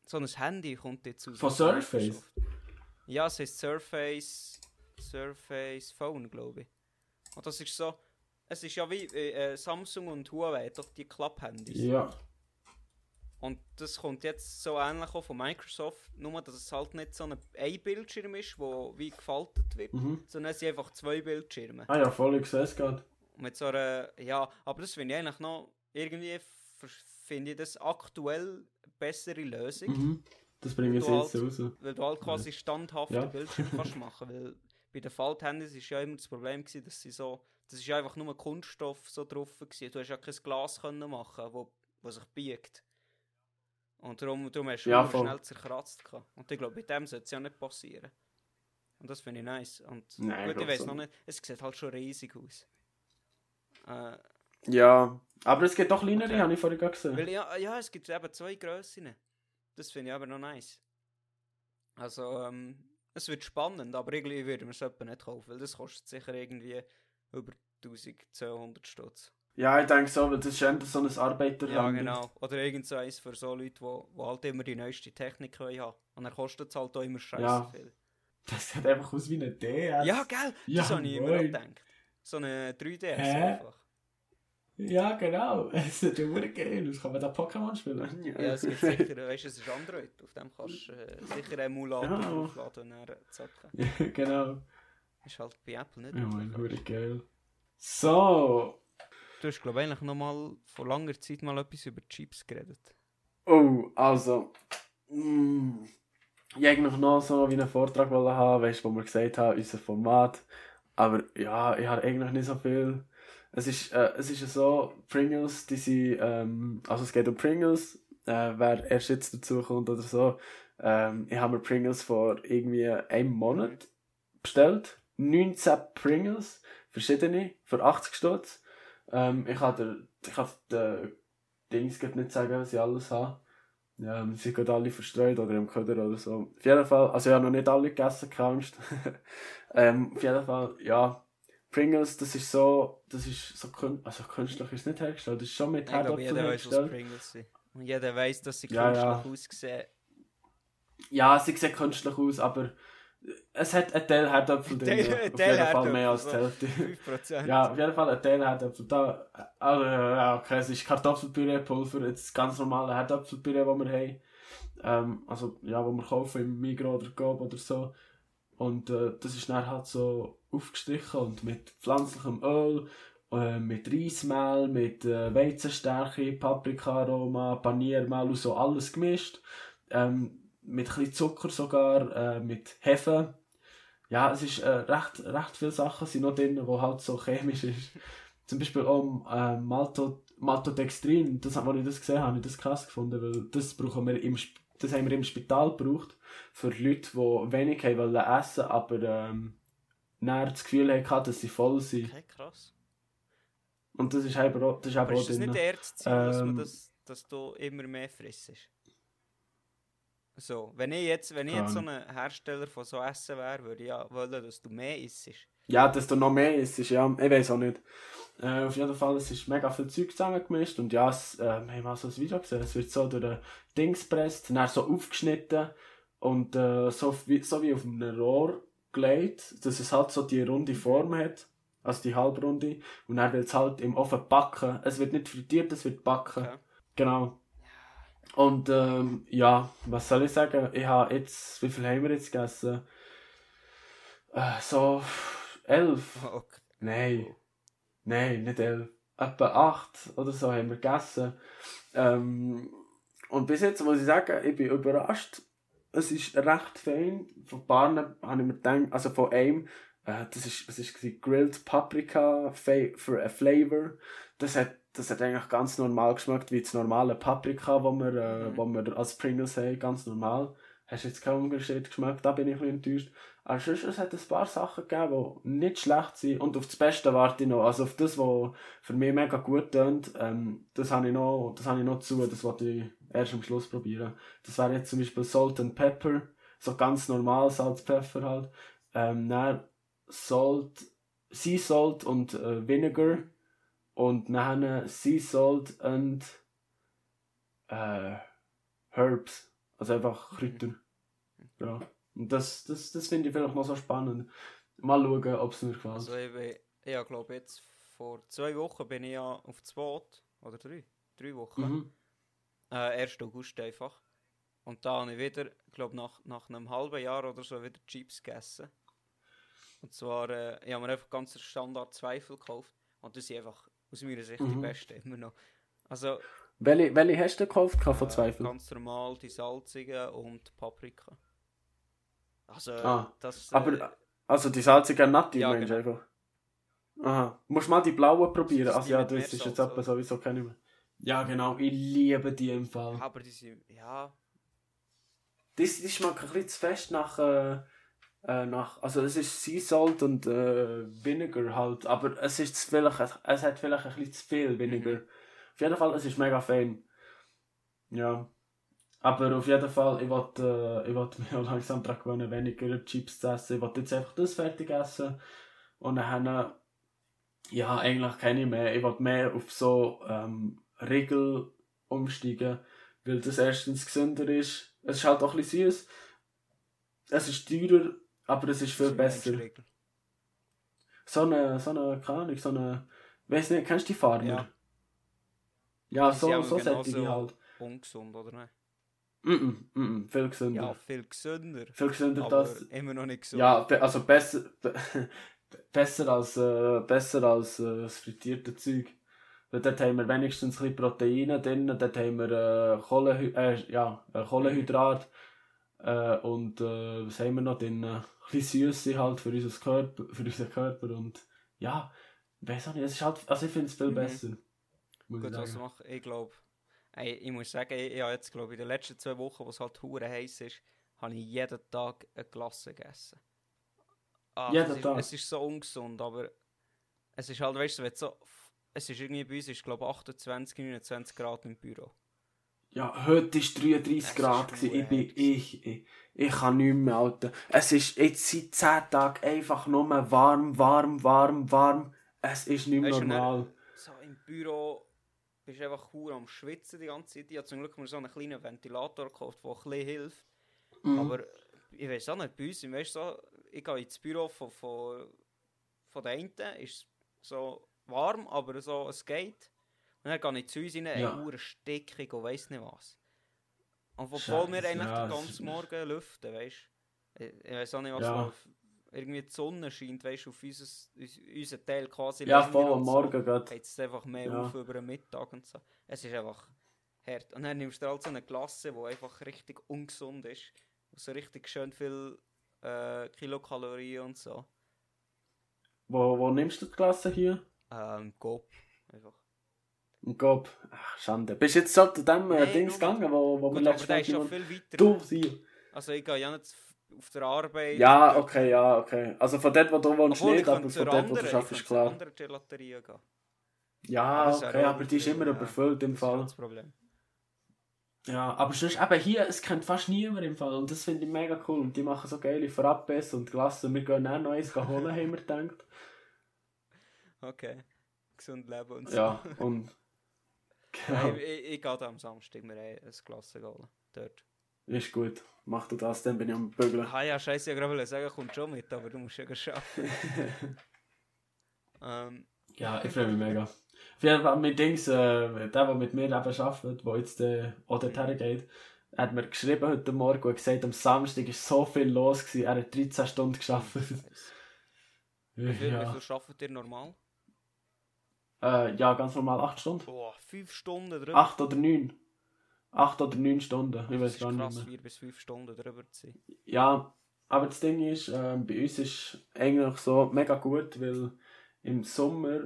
so ein Handy kommt jetzt aus. Von Surface? Microsoft. Ja, es heißt Surface. Surface Phone, glaube ich. Und das ist so. Es ist ja wie äh, äh, Samsung und Huawei, doch die Klapphandys. Ja. Und das kommt jetzt so ähnlich auch von Microsoft, nur dass es halt nicht so ein, ein Bildschirm ist, wo wie gefaltet wird, Mhm. sondern es sind einfach zwei Bildschirme. Ah ja, voll, es gerade. Mit so einer, ja, aber das finde ich eigentlich noch, irgendwie finde ich das aktuell eine bessere Lösung, Mhm. Das bringen sie jetzt raus. weil du halt quasi standhafte Ja. Bildschirme kannst machen, weil bei den Falthandys ist ja immer das Problem gewesen, dass sie so, das ist ja einfach nur Kunststoff so drauf gewesen. Du hast ja kein Glas können machen, wo, wo sich biegt. Und darum, darum hast du Ja, schnell zerkratzt. gehabt. Und ich glaube, bei dem sollte es ja nicht passieren. Und das finde ich nice. Und Nein, gut, ich glaub weiß so noch nicht. es sieht halt schon riesig aus. Äh, Ja, aber es gibt auch kleinere, Okay. habe ich vorhin gesehen. Weil ja, ja, es gibt eben zwei Grössen. Das finde ich aber noch nice. Also, ähm, es wird spannend, aber irgendwie würde man es etwa nicht kaufen, weil das kostet sicher irgendwie über 1200 Stutz. Ja, ich denke so, weil das ist eher so ein Arbeiter. Ja, genau. Oder irgend so eins für so Leute, die halt immer die neueste Technik wollen haben. Und dann kostet es halt auch immer scheiße Ja. viel. Das sieht einfach aus wie eine DS. Ja, gell? Ja, das habe ich immer gedacht. So eine 3DS Hä? einfach. Ja, genau. Es sieht ja wirklich geil aus. Kann man da Pokémon spielen? Ja, es gibt sicher, weißt du, es ist Android. Auf dem kannst du äh, sicher einen Emulator Ja. draufladen und dann zocken. Ja, genau. Ist halt bei Apple nicht Ja, man, wirklich geil. So. Du hast, glaube ich, eigentlich noch mal vor langer Zeit mal etwas über Chips geredet. Oh, also. Mm, ich wollte eigentlich noch so wie einen Vortrag haben, weißt du, wo wir gesagt haben, unser Format. Aber ja, ich habe eigentlich nicht so viel. Es ist, äh, es ist ja so, Pringles, die sind, ähm, also es geht um Pringles, äh, wer erst jetzt dazu kommt oder so. Ähm, ich habe mir Pringles vor irgendwie einem Monat bestellt. 19 Pringles, verschiedene, für 80 Stutz. Ähm, ich dir, ich kann dir Dings nicht sagen, was ich alles habe. Ja, sie sind gerade alle verstreut oder im Köder oder so. Auf jeden Fall, also ich habe noch nicht alle gegessen, keine Angst. ähm, auf jeden Fall, ja. Pringles, das ist so, das ist so, also künstlich ist nicht hergestellt, das ist schon mit was hergestellt. Pringles sind. Und jeder weiß, dass sie Ja, künstlich ja. aussehen. Ja, sie sieht künstlich aus, aber Es hat einen Teil Herdöpfel drin. Teil- ja. Auf Teil jeden Fall mehr als die Hälfte. 5%. Ja, auf jeden Fall ein Teil Herdöpfel. Da, also, ja, okay, es ist Kartoffelpüree-Pulver, jetzt ganz normale Herdöpfelpüree, das wir haben. Ähm, also, ja, wo wir kaufen im Migros oder Coop oder so. Und äh, das ist dann halt so aufgestrichen und mit pflanzlichem Öl, äh, mit Reismehl, mit äh, Weizenstärke, Paprika-Aroma, Paniermehl und so alles gemischt. Ähm, mit ein Zucker sogar, äh, mit Hefe. Ja, es ist äh, recht, recht viele Sachen sind noch drin, wo halt so chemisch ist. Zum Beispiel auch äh, Malto, Maltodextrin, das, als ich das gesehen habe, habe ich das krass gefunden, weil das brauchen wir im, Sp- das haben wir im Spital gebraucht für Leute, die wenig haben wollen essen, aber ähm, dann das Gefühl hatten, dass sie voll sind. Okay, krass. Und das ist aber auch, das ist aber auch ist das drin. nicht Ziel, dass, man Ähm, das, dass du immer mehr frisst? So, wenn ich jetzt, wenn ich jetzt so ein Hersteller von so Essen wäre, würde ich ja wollen, dass du mehr isst. Ja, dass da noch mehr ist, ist ja, ich weiß auch nicht. Äh, auf jeden Fall, es ist mega viel Zeug zusammengemischt und ja, es, äh, wir haben mal so ein Video gesehen, es wird so durch ein Dings gepresst, dann so aufgeschnitten und äh, so, wie, so wie auf einem Rohr gelegt, dass es halt so die runde Form hat, also die halbrunde und dann wird es halt im Ofen backen. Es wird nicht frittiert, es wird backen. Okay. Genau. Und ähm, ja, was soll ich sagen? Ich habe jetzt, wie viel haben wir jetzt gegessen? Äh, so elf. Okay. Nein. Nein, nicht elf. Etwa acht oder so haben wir gegessen. Ähm, und bis jetzt muss ich sagen, ich bin überrascht. Es ist recht fein. Von Barnen habe ich mir gedacht, also von einem, äh, das ist, das ist Grilled Paprika für ein Flavor. Das hat, das hat eigentlich ganz normal geschmeckt, wie das normale Paprika, wo wir, äh, Mhm. wo wir als Pringles haben, ganz normal. Hast jetzt keinen Unterschied geschmeckt, da bin ich ein bisschen enttäuscht. Aber sonst, es hat ein paar Sachen gegeben, die nicht schlecht sind. Und auf das Beste warte ich noch. Also auf das, was für mich mega gut tönt, ähm, das habe ich noch, das habe ich noch zu, das wollte ich erst am Schluss probieren. Das wäre jetzt zum Beispiel Salt and Pepper, so ganz normal Salz, Pfeffer halt. Ähm, dann Salt, Sea Salt und äh, Vinegar. Und dann Sea Salt and äh, Herbs. Also einfach Kräuter. Ja. Und das, das, das finde ich vielleicht noch so spannend. Mal schauen, ob es mir gefällt. Also ich, ich glaube jetzt vor zwei Wochen bin ich ja auf das Boot, oder drei, drei Wochen, mhm. äh, 1. August einfach. Und da habe ich wieder, glaube nach, nach einem halben Jahr oder so wieder Chips gegessen. Und zwar, äh, ich habe mir einfach ganz Standard Zweifel gekauft. Und das sind einfach aus meiner Sicht die Mhm. besten immer noch. Also, Welche, welche hast du gekauft gehabt von äh, Zweifel? ganz normal die salzigen und Paprika. Also, Ah, das... Aber, also die salzigen Natti, Ja, meinst du genau. einfach? Aha. Musst mal die blauen probieren. Also die ja, das ist jetzt etwa sowieso keine mehr. Ja, genau. Ich liebe die im Fall. aber die sind, ja... Das, das schmeckt ein bisschen zu fest nach, äh, äh, nach, also es ist Sea Salt und äh, Vinegar halt, aber es ist vielleicht, es hat vielleicht ein bisschen zu viel Vinegar. Mhm. Auf jeden Fall, es ist mega fein. Ja. Aber auf jeden Fall, ich wollte äh, ich wollt auch langsam daran gewöhnen, weniger Chips zu essen. Ich wollte jetzt einfach das fertig essen. Und dann, ja, eigentlich keine mehr. Ich wollte mehr auf so ähm, Riegel umsteigen, weil das erstens gesünder ist. Es ist halt auch ein bisschen süß. Es ist teurer, aber es ist viel besser. So eine, so eine, keine Ahnung, so eine, weiss nicht, kennst du die Farmer? Ja. Ja, so, so genauso- sättige halt. Ungesund, oder nicht? Mm -mm, mm, viel gesünder. Ja, viel gesünder. Viel gesünder Aber das. immer noch nicht gesund. Ja, also besser, be besser als, äh, besser als äh, das frittierte Zeug. Weil dort haben wir wenigstens ein bisschen Proteine drin, dort haben wir äh, Kohlenhy äh, ja, äh, Kohlenhydrat äh, und äh, was haben wir noch drin? Ein bisschen Süße halt für, unser Körper, für unseren Körper und ja, weiß auch nicht, es ist halt, also ich finde es viel Mhm. besser. Gut, ich was sagen. mache ich? glaube, ich muss sagen, ich, ich habe jetzt, glaube in den letzten zwei Wochen, wo es halt hure heiß ist, habe ich jeden Tag eine Glasse gegessen. Ah, Jeden es ist, Tag? Es ist so ungesund, aber es ist halt, weißt du, wenn so, es ist irgendwie bei uns, ist glaube 28, 29 Grad im Büro. Ja, heute war 33 Es Grad. ist gewesen. Ich, bin, ich, ich, ich kann nicht mehr, Alter. Es ist jetzt seit 10 Tagen einfach nur warm, warm, warm, warm. Es ist nicht mehr normal. So im Büro bist einfach hure am Schwitzen die ganze Zeit. Ich habe zum Glück mir so einen kleinen Ventilator gekauft, der ein bisschen hilft. Mhm. Aber ich weiß auch nicht, bei uns, weißt, so, ich gehe ins Büro von, von, von der einen, ist so warm, aber so, es geht. Und dann gehe ich zu uns rein, Ja. eine Uhr stickig und weiss nicht was. Und obwohl Scheiße, wir eigentlich ja, den ganzen Morgen lüften, weißt du. Ich, ich weiß auch nicht, was Ja. Irgendwie die Sonne scheint, weißt du, auf unser, uns- unseren Teil quasi. Ja, voll und am so. Morgen geht. geht es einfach mehr Ja. auf über den Mittag und so. Es ist einfach hart. Und dann nimmst du halt so eine Klasse, die einfach richtig ungesund ist. wo So richtig schön viel äh, Kilokalorien und so. Wo, wo nimmst du die Klasse hier? Ähm, Gop. Einfach. Gob. Ach, Schande. Bist du jetzt schon zu dem äh, Nein, Dings gegangen, wo, wo wir letztes Mal ist schon gemacht- viel weiter. Du, sie. Also ich gehe ja nicht auf der Arbeit. Ja, okay, ja, okay. Also von dort, wo du wohnst, Obwohl, nicht, aber von dort, wo du kann ist klar. anderen Gelaterie gehen. Ja, okay, aber die ist immer ja. überfüllt im Das ist Fall. das Problem. Ja, aber sonst, eben hier, es kennt fast niemand im Fall. Und das finde ich mega cool. Und die machen so geile Frappes und Glassen. Wir gehen auch noch eins holen, haben wir gedacht. Okay. Gesund leben und so. Ja, und... Genau, Nein, ich, ich, ich gehe da am Samstag mir ein ein Glas holen. Dort. Ist gut. Mach du das, dann bin ich am Bügeln. Ah ja, scheiße, ich wollte gerade sagen, kommt schon mit, aber du musst ja arbeiten. ähm, Ja, ich freue mich mega. Auf jeden Fall mit Dings, äh, der, der mit mir eben arbeitet, der jetzt äh, auch dorthin geht, hat mir geschrieben heute Morgen und gesagt, am Samstag war so viel los, gewesen. er hat 13 Stunden geschafft. wie, viel, ja. wie viel arbeitet ihr normal? Äh, ja, ganz normal 8 Stunden. Boah, 5 Stunden drüber. 8 oder 9. 8 oder 9 Stunden, ich weiß gar nicht mehr. 4 bis 5 Stunden drüber zu sein. Ja, aber das Ding ist, äh, bei uns ist eigentlich so mega gut, weil im Sommer,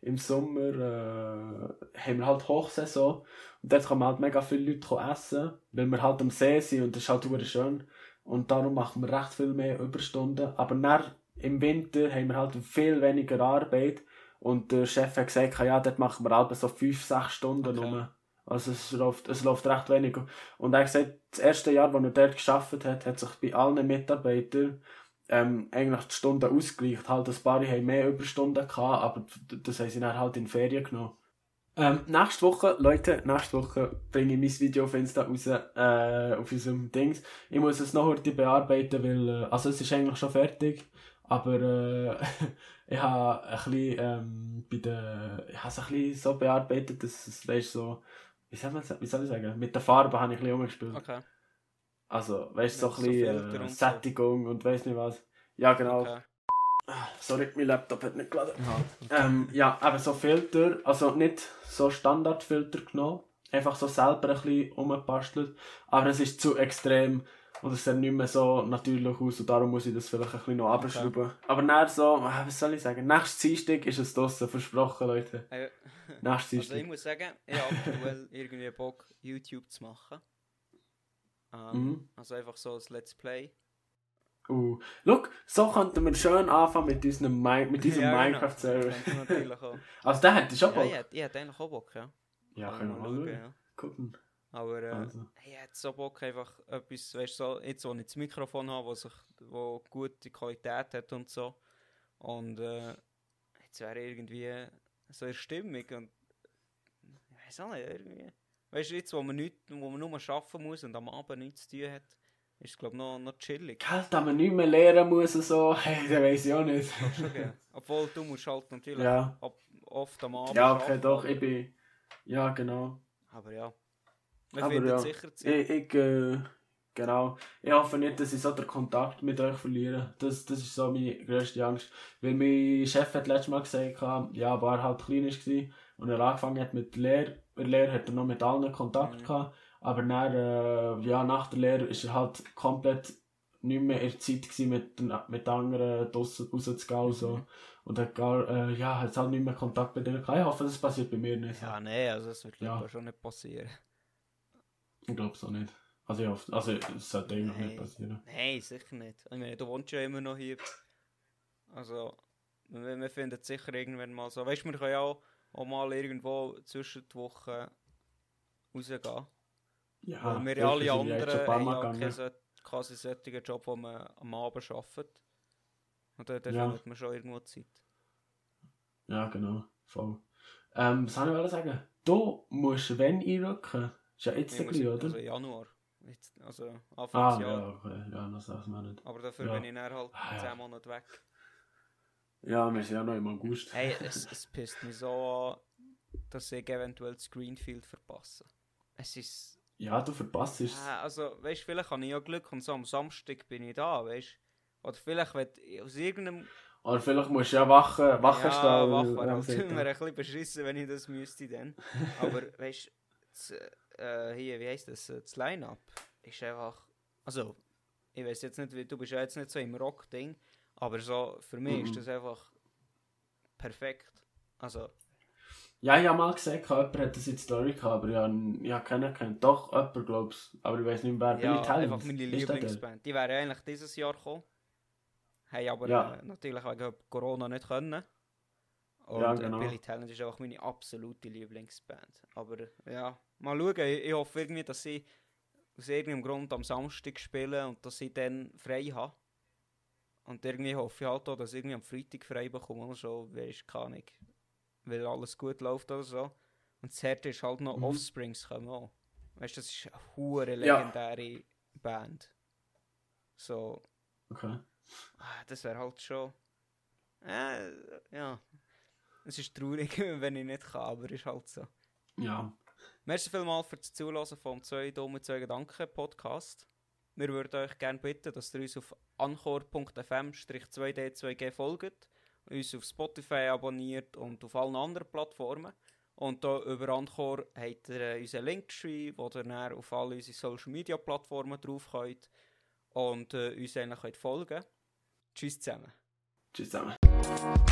im Sommer äh, haben wir halt Hochsaison und dort kommen halt mega viele Leute essen, weil wir halt am See sind und das ist halt super schön und darum machen wir recht viel mehr Überstunden, aber dann, im Winter haben wir halt viel weniger Arbeit und der Chef hat gesagt, ja, dort machen wir halt so 5-6 Stunden Okay. nur. Also es läuft, es läuft recht wenig. Und hat gesagt, das erste Jahr, als er dort gearbeitet hat, hat sich bei allen Mitarbeitern ähm, eigentlich die Stunden ausgegleicht. Halt, ein paar haben mehr Überstunden gehabt, aber das haben sie dann halt in Ferien genommen. Ähm, nächste Woche, Leute, nächste Woche bringe ich mein Video auf Insta raus, äh, auf unserem Dings. Ich muss es noch heute bearbeiten, weil, äh, also es ist eigentlich schon fertig, aber äh, ich habe ein bisschen, ähm, bei der, ich habe es ein bisschen so bearbeitet, dass es, weißt, so, wie soll, man, wie soll ich sagen, mit der Farbe habe ich ein bisschen umgespielt. Okay. Also, weißt du, so ein so bisschen Filter äh, so. Sättigung und weiss nicht was. Ja, genau. okay. Sorry, mein Laptop hat nicht geladen. Ähm, ja, eben so Filter, also nicht so Standardfilter genommen, einfach so selber ein bisschen umgebastelt, aber es ist zu extrem und es sieht nicht mehr so natürlich aus und darum muss ich das vielleicht ein bisschen noch abschrauben. Aber dann so, äh, was soll ich sagen, nächstes Dienstag ist es draussen, versprochen Leute. Äh, Nächstes also ich Dienstag. muss sagen, ich habe aktuell irgendwie Bock, YouTube zu machen. Ähm, Mhm. Also einfach so ein Let's Play. Uh, look, so könnten wir schön anfangen mit unserem, Mi mit unserem Ja, genau. Minecraft-Server. Auch. Also der hätte schon Ja, Bock. ich, hätte- ich hätte eigentlich auch Bock, ja. Ja, können wir mal schauen. ja. Gucken. Aber äh, Also. ich hätte so Bock, einfach etwas, weißt du, so, jetzt wo ich das Mikrofon habe, wo, sich, wo gute Qualität hat und so. Und äh, jetzt wäre irgendwie so eine Stimmung und ich weiß auch nicht, irgendwie. Weißt du, jetzt wo man, nicht, wo man nur arbeiten muss und am Abend nichts zu tun hat, ist es glaube ich noch, noch chillig. Geld, dass man nicht mehr lernen muss und so, hey, das weiss ich auch nicht. Gern. Obwohl du musst halt natürlich Ja. ab, oft am Abend Ja, okay, arbeiten, doch, ich bin. Ja, genau. Aber ja. Wir Aber finden ja. sicher Zeit. Ich, ich äh, genau. Ich hoffe nicht, dass ich so den Kontakt mit euch verliere. Das, das ist so meine grösste Angst. Weil mein Chef hat letztes Mal gesagt, ja, war halt klein war und er angefangen hat mit der Lehre. Der Lehre hat er noch mit allen Kontakt Mhm. gehabt. Aber dann, äh, ja, nach der Lehre ist er halt komplett nicht mehr in der Zeit gewesen, mit, den- mit anderen draussen rauszugehen und so. Mhm. Und hat gar, äh, ja, hat halt nicht mehr Kontakt mit denen gehabt. Ich hoffe, das passiert bei mir nicht. Ja, nee, also das wird Ja. schon nicht passieren. Ich glaube es auch nicht. Also, hoffe, also es sollte eigentlich nicht Nein. passieren. Nein, sicher nicht. Ich meine, du wohnst ja immer noch hier. Also, wir, wir finden es sicher irgendwann mal so. Weißt du, wir können ja auch, auch mal irgendwo zwischen die Wochen rausgehen. Ja, Weil wir ja alle sind ja anderen haben ja keinen so- quasi solchen Job, wo man am Abend arbeitet. Und dann, dann Ja. findet man schon irgendwo Zeit. Ja, genau. Voll. Ähm, was soll ich sagen? Du musst wenn einrücken? Ist ja jetzt gleich, oder? Also Januar. Jetzt, also Ah, Anfangsjahr. ja, okay. Ja, das weiß man nicht. Aber dafür Ja. bin ich dann halt Ah, ja. 10 Monate weg. Ja, wir sind ja noch im August. Hey, es, es pisst mich so an, dass ich eventuell das Greenfield verpasse. Es ist. Ja, du verpasst es. Äh, also, weißt du, vielleicht habe ich ja Glück und so am Samstag bin ich da, weißt du? Oder vielleicht, ich aus irgendeinem. Oder vielleicht musst du ja wachen, wachen ja, stehen. wach weil- wäre ja, halt immer ein bisschen beschissen, wenn ich das müsste dann. Aber weißt du, das, äh, hier, wie heisst das? Das Line-Up ist einfach. Also, ich weiß jetzt nicht, du bist ja jetzt nicht so im Rock-Ding, aber so für mich Mhm. ist das einfach perfekt. Also, Ja, ich habe mal gesagt, jemand hat das in die Story gehabt, aber ich habe, ich habe keinen kennt. Doch, jemand, glaube ich. Aber ich weiß nicht mehr, wer. ja, Billy Talent. einfach meine? Lieblingsband. Die wären eigentlich dieses Jahr gekommen. Haben aber Ja. äh, natürlich wegen Corona nicht können. Und Ja, äh, genau. Billy Talent ist einfach meine absolute Lieblingsband. Aber äh, ja, mal schauen. Ich, ich hoffe irgendwie, dass sie aus irgendeinem Grund am Samstag spielen und dass ich dann frei habe. Und irgendwie hoffe ich halt auch, dass ich irgendwie am Freitag frei bekomme oder so, weisst keine Ahnung. Weil alles gut läuft oder so. Und das Härte ist halt noch Mhm. Offsprings kommen auch. Weißt du, das ist eine hure Ja. legendäre Band. So, Okay. ah, das wäre halt schon. Äh, ja. Es ist traurig, wenn ich nicht kann, aber ist halt so. Ja. Merci vielmals für das Zuhören vom 2 Dumme 2 Gedanken Podcast. Wir würden euch gerne bitten, dass ihr uns auf anchor.fm-2d2g folgt, uns auf Spotify abonniert und auf allen anderen Plattformen. Und da über Anchor habt ihr äh, unseren Linktree, wo ihr dann auf alle unsere Social Media Plattformen drauf könnt und äh, uns eigentlich könnt folgen. Tschüss zusammen. Tschüss zusammen. Thank you.